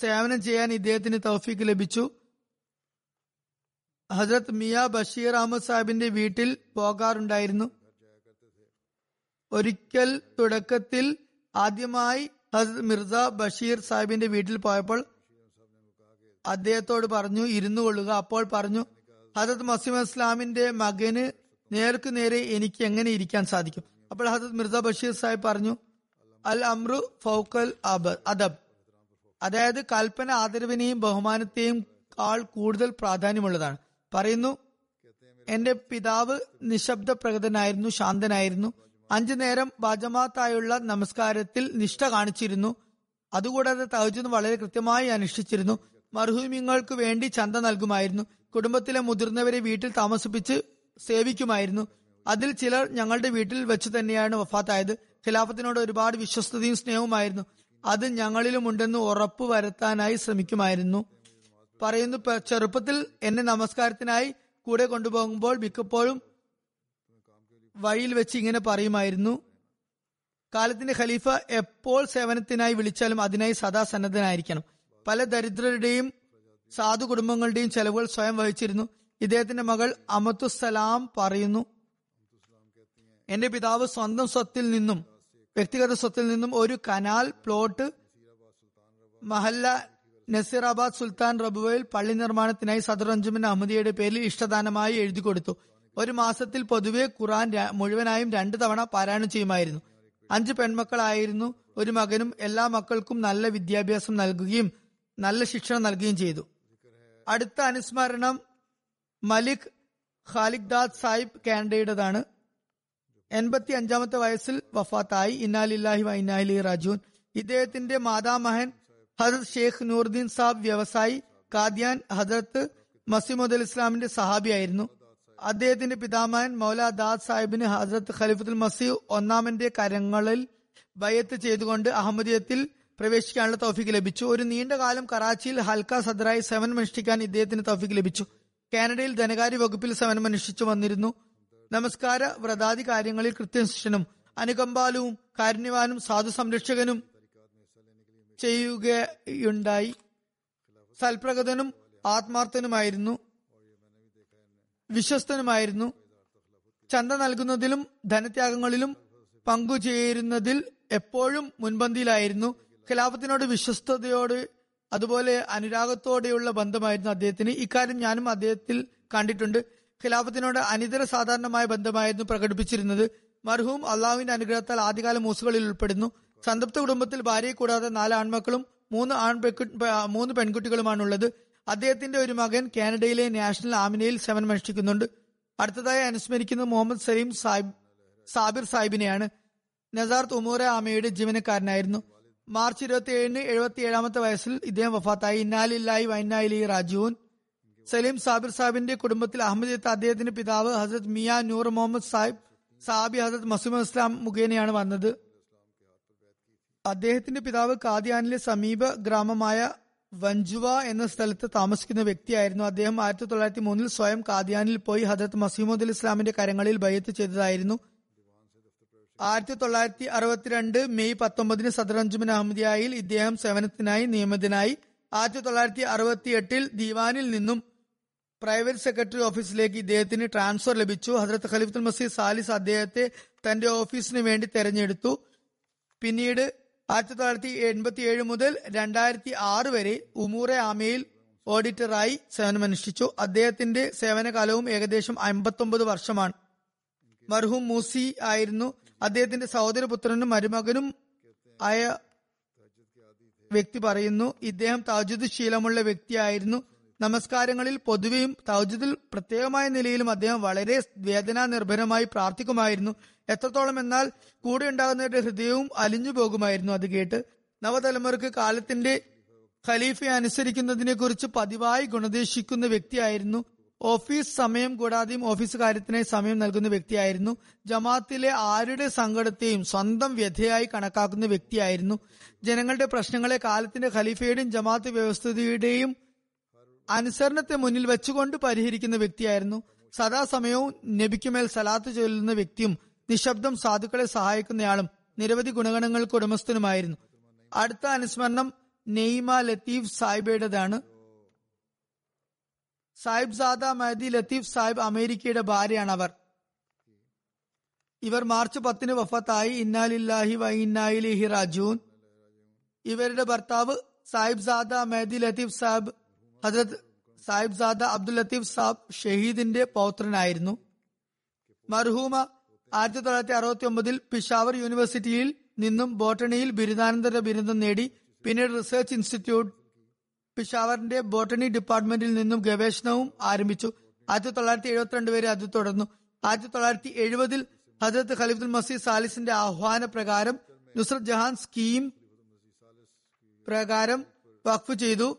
A: സേവനം ചെയ്യാൻ ഇദ്ദേഹത്തിന് തൗഫീക്ക് ലഭിച്ചു. ഹജ്രത് മിയ ബഷീർ അഹമ്മദ് സാഹിബിന്റെ വീട്ടിൽ പോകാറുണ്ടായിരുന്നു. ഒരിക്കൽ തുടക്കത്തിൽ ആദ്യമായി ഹസരത് മിർസ ബഷീർ സാഹിബിന്റെ വീട്ടിൽ പോയപ്പോൾ അദ്ദേഹത്തോട് പറഞ്ഞു ഇരുന്നു കൊള്ളുക. അപ്പോൾ പറഞ്ഞു ഹസത് മസീം ഇസ്ലാമിന്റെ മകന് നേർക്ക് നേരെ എനിക്ക് എങ്ങനെ ഇരിക്കാൻ സാധിക്കും? അപ്പോൾ ഹസത് മിർസ ബഷീർ സാഹിബ് പറഞ്ഞു അൽ അമ്രു ഫൗക്കൽ അബ് അദബ്. അതായത് കൽപ്പന ആദരവിനെയും ബഹുമാനത്തെയും കാൾ കൂടുതൽ പ്രാധാന്യമുള്ളതാണ്. പറയുന്നു എന്റെ പിതാവ് നിശബ്ദ പ്രകടനായിരുന്നു ശാന്തനായിരുന്നു. അഞ്ചു നേരം ബാജമാത്തായുള്ള നമസ്കാരത്തിൽ നിഷ്ഠ കാണിച്ചിരുന്നു. അതുകൂടാതെ തഹജുദ് വളരെ കൃത്യമായി അനുഷ്ഠിച്ചിരുന്നു. മർഹൂമിങ്ങൾക്ക് വേണ്ടി ചന്ത നൽകുമായിരുന്നു. കുടുംബത്തിലെ മുതിർന്നവരെ വീട്ടിൽ താമസിപ്പിച്ച് സേവിക്കുമായിരുന്നു. അതിൽ ചിലർ ഞങ്ങളുടെ വീട്ടിൽ വെച്ച് തന്നെയാണ് വഫാത്തായത്. ഖിലാഫത്തിനോട് ഒരുപാട് വിശ്വസ്തയും സ്നേഹവുമായിരുന്നു. അത് ഞങ്ങളിലുമുണ്ടെന്ന് ഉറപ്പു വരുത്താനായി ശ്രമിക്കുമായിരുന്നു. പറയുന്നു ചെറുപ്പത്തിൽ എന്നെ നമസ്കാരത്തിനായി കൂടെ കൊണ്ടുപോകുമ്പോൾ മിക്കപ്പോഴും വഴിയിൽ വെച്ച് ഇങ്ങനെ പറയുമായിരുന്നു കാലത്തിന്റെ ഖലീഫ എപ്പോൾ സേവനത്തിനായി വിളിച്ചാലും അതിനായി സദാ സന്നദ്ധനായിരിക്കണം. പല ദരിദ്രരുടെയും സാധു കുടുംബങ്ങളുടെയും ചെലവുകൾ സ്വയം വഹിച്ചിരുന്നു. ഇദ്ദേഹത്തിന്റെ മകൾ അമത്തുസലാം പറയുന്നു എന്റെ പിതാവ് സ്വന്തം സ്വത്തിൽ നിന്നും വ്യക്തിഗത സ്വത്തിൽ നിന്നും ഒരു കനാൽ പ്ലോട്ട് മഹല്ല നസീറാബാദ് സുൽത്താൻ റബുവയിൽ പള്ളി നിർമ്മാണത്തിനായി സദർ അഞ്ജുമൻ അഹമ്മദിയുടെ പേരിൽ ഇഷ്ടദാനമായി എഴുതി കൊടുത്തു ഒരു മാസത്തിൽ പൊതുവെ ഖുറാൻ മുഴുവനായും രണ്ടു തവണ പാരായണം ചെയ്യുമായിരുന്നു. അഞ്ച് പെൺമക്കളായിരുന്നു ഒരു മകനും എല്ലാ മക്കൾക്കും നല്ല വിദ്യാഭ്യാസം നൽകുകയും നല്ല ശിക്ഷണം നൽകുകയും ചെയ്തു. അടുത്ത അനുസ്മരണം മലിക് ഖാലിഖ്ദാദ് സാഹിബ് കാനഡയുടേതാണ്. എൺപത്തി അഞ്ചാമത്തെ വയസ്സിൽ വഫാത്തായി. ഇന്നാലില്ലാഹി വൈനാലി റാജൂൻ ഇദ്ദേഹത്തിന്റെ മാതാമഹൻ ഹജറത് ഷെയ്ഖ് നൂറുദ്ദീൻ സാബ് വ്യവസായി. കാദ്യാൻ ഹജറത്ത് മസീമുദ് ഇസ്ലാമിന്റെ സഹാബിയായിരുന്നു. അദ്ദേഹത്തിന്റെ പിതാമഹൻ മൗല ദാദ് സാഹിബിന് ഹസ്രത്ത് ഖലീഫുൽ മസീഹ് ഒന്നാമന്റെ കരങ്ങളിൽ ബയത്ത് ചെയ്തുകൊണ്ട് അഹമ്മദിയത്തിൽ പ്രവേശിക്കാനുള്ള തൗഫീക്ക് ലഭിച്ചു. ഒരു നീണ്ട കാലം കറാച്ചിയിൽ ഹൽക്ക സദറായി സെവൻ അനുഷ്ഠിക്കാൻ ഇദ്ദേഹത്തിന് തൗഫീക്ക് ലഭിച്ചു. കാനഡയിൽ ധനകാര്യ വകുപ്പിൽ സേവനം അനുഷ്ഠിച്ചു വന്നിരുന്നു. നമസ്കാര വ്രതാദി കാര്യങ്ങളിൽ കൃത്യനിഷ്ഠനും അനുകമ്പാലുവും കാരുണ്യവാനും സാധു സംരക്ഷകനും ചെയ്യുകയുണ്ടായി. സൽപ്രകൃതനും ആത്മാർത്ഥനുമായിരുന്നു. വിശ്വസ്തനുമായിരുന്നു. ചന്ത നൽകുന്നതിലും ധനത്യാഗങ്ങളിലും പങ്കുചേരുന്നതിൽ എപ്പോഴും മുൻപന്തിയിലായിരുന്നു. ഖിലാഫത്തിനോട് വിശ്വസ്തയോട് അതുപോലെ അനുരാഗത്തോടെയുള്ള ബന്ധമായിരുന്നു അദ്ദേഹത്തിന്. ഇക്കാര്യം ഞാനും അദ്ദേഹത്തിൽ കണ്ടിട്ടുണ്ട്. ഖിലാഫത്തിനോട് അനിതര സാധാരണമായ ബന്ധമായിരുന്നു പ്രകടിപ്പിച്ചിരുന്നത്. മർഹൂം അള്ളാഹുവിന്റെ അനുഗ്രഹത്താൽ ആദ്യകാല മൂസുകളിൽ ഉൾപ്പെടുന്നു. സംതൃപ്ത കുടുംബത്തിൽ ഭാര്യയെ കൂടാതെ നാല് ആൺമക്കളും മൂന്ന് ആൺ മൂന്ന് പെൺകുട്ടികളുമാണുള്ളത്. അദ്ദേഹത്തിന്റെ ഒരു മകൻ കാനഡയിലെ നാഷണൽ ആമിനയിൽ അനുഷ്ഠിക്കുന്നുണ്ട് അടുത്തതായി അനുസ്മരിക്കുന്നത് മുഹമ്മദ് സലീം സാഹിബ് സാബിർ സാഹിബിനെയാണ്. നസാർത്ത് ഉമൂറ ആമയുടെ ജീവനക്കാരനായിരുന്നു. മാർച്ച് ഇരുപത്തി ഏഴിന് എഴുപത്തി ഏഴാമത്തെ വയസ്സിൽ ഇദ്ദേഹം വഫാത്തായി. ഇന്നാലില്ലായി വൈനായിലി റാജുവിൻ സലീം സാബിർ സാഹിബിന്റെ കുടുംബത്തിൽ അഹമ്മദിയത്ത് അദ്ദേഹത്തിന്റെ പിതാവ് ഹസരത് മിയ നൂർ മുഹമ്മദ് സാഹിബ് സാബി ഹസരത് മസൂമ ഇസ്ലാം മുഖേനയാണ് വന്നത്. അദ്ദേഹത്തിന്റെ പിതാവ് കാദിയാനിലെ സമീപ ഗ്രാമമായ വഞ്ചുവ എന്ന സ്ഥലത്ത് താമസിക്കുന്ന വ്യക്തിയായിരുന്നു അദ്ദേഹം. ആയിരത്തി തൊള്ളായിരത്തി മൂന്നിൽ സ്വയം കാദിയാനിൽ പോയി ഹജരത് മസീമുദ് ഇസ്ലാമിന്റെ കരങ്ങളിൽ ബയ്യത്ത് ചെയ്തതായിരുന്നു. ആയിരത്തി തൊള്ളായിരത്തി അറുപത്തിരണ്ട് മെയ് പത്തൊമ്പതിന് സദർ അഹമ്മദിയായി ഇദ്ദേഹം സേവനത്തിനായി നിയമിതനായി. ആയിരത്തി തൊള്ളായിരത്തി അറുപത്തി എട്ടിൽ ദീവാനിൽ നിന്നും പ്രൈവറ്റ് സെക്രട്ടറി ഓഫീസിലേക്ക് ഇദ്ദേഹത്തിന് ട്രാൻസ്ഫർ ലഭിച്ചു. ഹജറത്ത് ഖലീഫുൽ മസീദ് സാലിസ് അദ്ദേഹത്തെ തന്റെ ഓഫീസിന് വേണ്ടി തെരഞ്ഞെടുത്തു. പിന്നീട് ആയിരത്തി തൊള്ളായിരത്തി എൺപത്തി ഏഴ് മുതൽ രണ്ടായിരത്തി ആറ് വരെ ഉമൂറെ ആമയിൽ ഓഡിറ്ററായി സേവനമനുഷ്ഠിച്ചു. അദ്ദേഹത്തിന്റെ സേവനകാലവും ഏകദേശം അമ്പത്തൊമ്പത് വർഷമാണ്. മർഹൂം മൂസി ആയിരുന്നു. അദ്ദേഹത്തിന്റെ സഹോദരപുത്രനും മരുമകനും ആയ വ്യക്തി പറയുന്നു ഇദ്ദേഹം താജുദ് ശീലമുള്ള വ്യക്തിയായിരുന്നു. നമസ്കാരങ്ങളിൽ പൊതുവെയും തൗജിദിൽ പ്രത്യേകമായ നിലയിലും അദ്ദേഹം വളരെ വേദനാ നിർഭരമായി പ്രാർത്ഥിക്കുമായിരുന്നു. എത്രത്തോളം എന്നാൽ കൂടെ ഉണ്ടാകുന്നവരുടെ ഹൃദയവും അലിഞ്ഞു പോകുമായിരുന്നു അത് കേട്ട്. നവതലമുറക്ക് കാലത്തിന്റെ ഖലീഫയെ അനുസരിക്കുന്നതിനെ കുറിച്ച് പതിവായി ഗുണദേശിക്കുന്ന വ്യക്തിയായിരുന്നു. ഓഫീസ് സമയം കൂടാതെയും ഓഫീസ് കാര്യത്തിനായി സമയം നൽകുന്ന വ്യക്തിയായിരുന്നു. ജമാഅത്തിലെ ആരുടെ സങ്കടത്തെയും സ്വന്തം വ്യഥയായി കണക്കാക്കുന്ന വ്യക്തിയായിരുന്നു. ജനങ്ങളുടെ പ്രശ്നങ്ങളെ കാലത്തിന്റെ ഖലീഫയുടെയും ജമാഅത്ത് വ്യവസ്ഥയുടെയും അനുസരണത്തെ മുന്നിൽ വെച്ചുകൊണ്ട് പരിഹരിക്കുന്ന വ്യക്തിയായിരുന്നു. സദാസമയവും നബിക്കുമേൽ സലാത്ത് ചൊല്ലുന്ന വ്യക്തിയും നിശബ്ദം സാധുക്കളെ സഹായിക്കുന്നയാളും നിരവധി ഗുണഗണങ്ങൾക്ക് ഉടമസ്ഥനുമായിരുന്നു. അടുത്ത അനുസ്മരണം നെയ്മ ലത്തീഫ് സാഹിബയുടേതാണ്. സാഹിബ് സാദ മഹദി ലത്തീഫ് സാഹിബ് അമേരിക്കയുടെ ഭാര്യയാണ് അവർ ഇവർ മാർച്ച് പത്തിന് വഫത്തായി. ഇന്നാലില്ലാഹി വ ഇന്നായിലിഹി റാജൂൻ ഇവരുടെ ഭർത്താവ് സാഹിബ് സാദ മെഹദി ലത്തീഫ് സാഹിബ് ഹജരത് സാഹിബ് സാദ അബ്ദുൽ ലത്തീഫ് സാബ് ഷഹീദിന്റെ പൗത്രനായിരുന്നു. മർഹൂമ ആയിരത്തി തൊള്ളായിരത്തി അറുപത്തി ഒമ്പതിൽ പിഷാവർ യൂണിവേഴ്സിറ്റിയിൽ നിന്നും ബോട്ടണിയിൽ ബിരുദാനന്തര ബിരുദം നേടി പിന്നീട് റിസർച്ച് ഇൻസ്റ്റിറ്റ്യൂട്ട് പിഷാവറിന്റെ ബോട്ടണി ഡിപ്പാർട്ട്മെന്റിൽ നിന്നും ഗവേഷണവും ആരംഭിച്ചു. ആയിരത്തി തൊള്ളായിരത്തി എഴുപത്തിരണ്ട് വരെ അത് തുടർന്നു. ആയിരത്തി തൊള്ളായിരത്തി എഴുപതിൽ ഹജരത്ത് ഖലീഫുൽ മസീദ് സാലിസിന്റെ ആഹ്വാന പ്രകാരം നുസ്രത് ജഹാൻ സ്കീം പ്രകാരം വഖഫ് ചെയ്തു.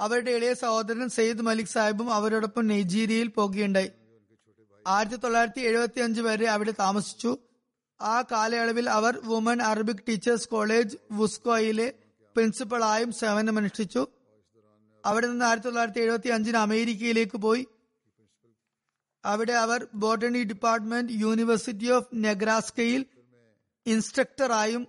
A: അവരുടെ ഇളയ സഹോദരൻ സയ്യിദ് മലിക് സാഹിബും അവരോടൊപ്പം നൈജീരിയയിൽ പോകുകയുണ്ടായി. ആയിരത്തി തൊള്ളായിരത്തി എഴുപത്തി അഞ്ച് വരെ അവിടെ താമസിച്ചു. ആ കാലയളവിൽ അവർ വുമൺ അറബിക് ടീച്ചേഴ്സ് കോളേജ് വുസ്കോയിലെ പ്രിൻസിപ്പളായും സേവനമനുഷ്ഠിച്ചു. അവിടെ നിന്ന് ആയിരത്തി തൊള്ളായിരത്തി എഴുപത്തി അഞ്ചിന് അമേരിക്കയിലേക്ക് പോയി. അവിടെ അവർ ബോട്ടണി ഡിപ്പാർട്ട്മെന്റ് യൂണിവേഴ്സിറ്റി ഓഫ് നെഗ്രാസ്കയിൽ ഇൻസ്ട്രക്ടറായും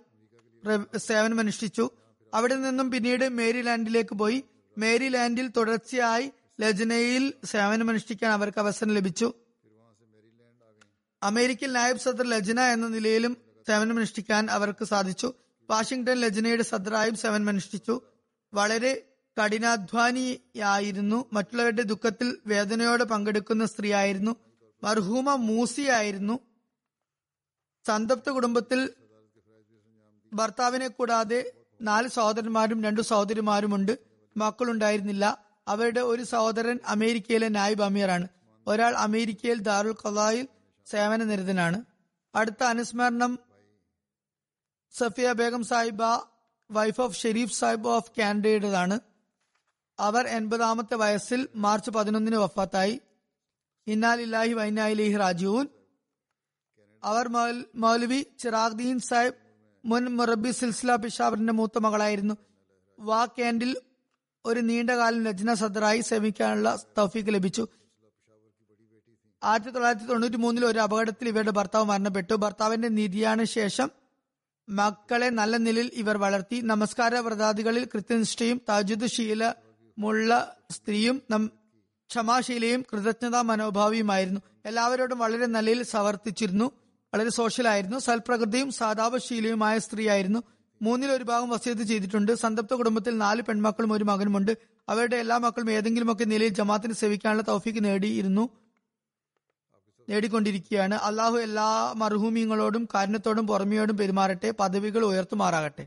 A: സേവനമനുഷ്ഠിച്ചു. അവിടെ നിന്നും പിന്നീട് മേരിലാൻഡിലേക്ക് പോയി. മേരിലാൻഡിൽ തുടർച്ചയായി ലജ്നയിൽ സേവനമനുഷ്ഠിക്കാൻ അവർക്ക് അവസരം ലഭിച്ചു. അമേരിക്കൻ നായബ് സദർ ലജ്ന എന്ന നിലയിലും സേവനമനുഷ്ഠിക്കാൻ അവർക്ക് സാധിച്ചു. വാഷിംഗ്ടൺ ലജ്നയുടെ സദറായും സേവനമനുഷ്ഠിച്ചു. വളരെ കഠിനാധ്വാനിയായിരുന്നു. മറ്റുള്ളവരുടെ ദുഃഖത്തിൽ വേദനയോടെ പങ്കെടുക്കുന്ന സ്ത്രീയായിരുന്നു. മർഹൂമ മൂസിയായിരുന്നു. സന്തപ്ത കുടുംബത്തിൽ ഭർത്താവിനെ കൂടാതെ നാല് സഹോദരന്മാരും രണ്ടു സഹോദരിമാരുമുണ്ട്. മക്കളുണ്ടായിരുന്നില്ല. അവരുടെ ഒരു സഹോദരൻ അമേരിക്കയിലെ നായിബ് അമീറാണ്. ഒരാൾ അമേരിക്കയിൽ ദാറുൽ ഖലായിൽ സേവന നിരതനാണ്. അടുത്ത അനുസ്മരണം Safia Begum Sahiba wife of Sharif Sahib of കാനഡയുടേതാണ്. അവർ എൺപതാമത്തെ വയസ്സിൽ മാർച്ച് പതിനൊന്നിന് വഫാത്തായി. ഇന്നാലില്ലാഹി വൈനായിലേഹി റാജുവൂൻ അവർ മൗലവി ചിറാഗ്ദീൻ സാഹിബ് മുൻ മുറബി സിൽസില പിഷാബറിന്റെ മൂത്ത മകളായിരുന്നു. വാ കാൻഡിൽ ഒരു നീണ്ടകാലം രചന സദറായി സേവിക്കാനുള്ള തൗഫീക്ക് ലഭിച്ചു. ആയിരത്തി തൊള്ളായിരത്തി തൊണ്ണൂറ്റി മൂന്നിൽ ഒരു അപകടത്തിൽ ഇവരുടെ ഭർത്താവ് മരണപ്പെട്ടു. ഭർത്താവിന്റെ നിധിയാണ് ശേഷം മക്കളെ നല്ല നിലയിൽ ഇവർ വളർത്തി. നമസ്കാര വ്രതാദികളിൽ കൃത്യനിഷ്ഠയും താജുദ് ശീലമുള്ള സ്ത്രീയും ക്ഷമാശീലയും കൃതജ്ഞതാ മനോഭാവിയുമായിരുന്നു. എല്ലാവരോടും വളരെ നിലയിൽ സവർത്തിച്ചിരുന്നു വളരെ സോഷ്യലായിരുന്നു. സൽപ്രകൃതിയും സാധാപശീലയുമായ സ്ത്രീയായിരുന്നു. മൂന്നിൽ ഒരു ഭാഗം വസീത് ചെയ്തിട്ടുണ്ട്. സന്തപ്ത കുടുംബത്തിൽ നാല് പെൺമക്കളും ഒരു മകനുമുണ്ട്. അവരുടെ എല്ലാ മക്കളും ഏതെങ്കിലുമൊക്കെ നിലയിൽ ജമാത്തിന് സേവിക്കാനുള്ള തൗഫീക്ക് നേടിയിരുന്നു. നേടിക്കൊണ്ടിരിക്കുകയാണ്. അള്ളാഹു എല്ലാ മർഹൂമിങ്ങളോടും കാരണത്തോടും പുറമെയോടും പെരുമാറട്ടെ. പദവികൾ ഉയർത്തുമാറാകട്ടെ.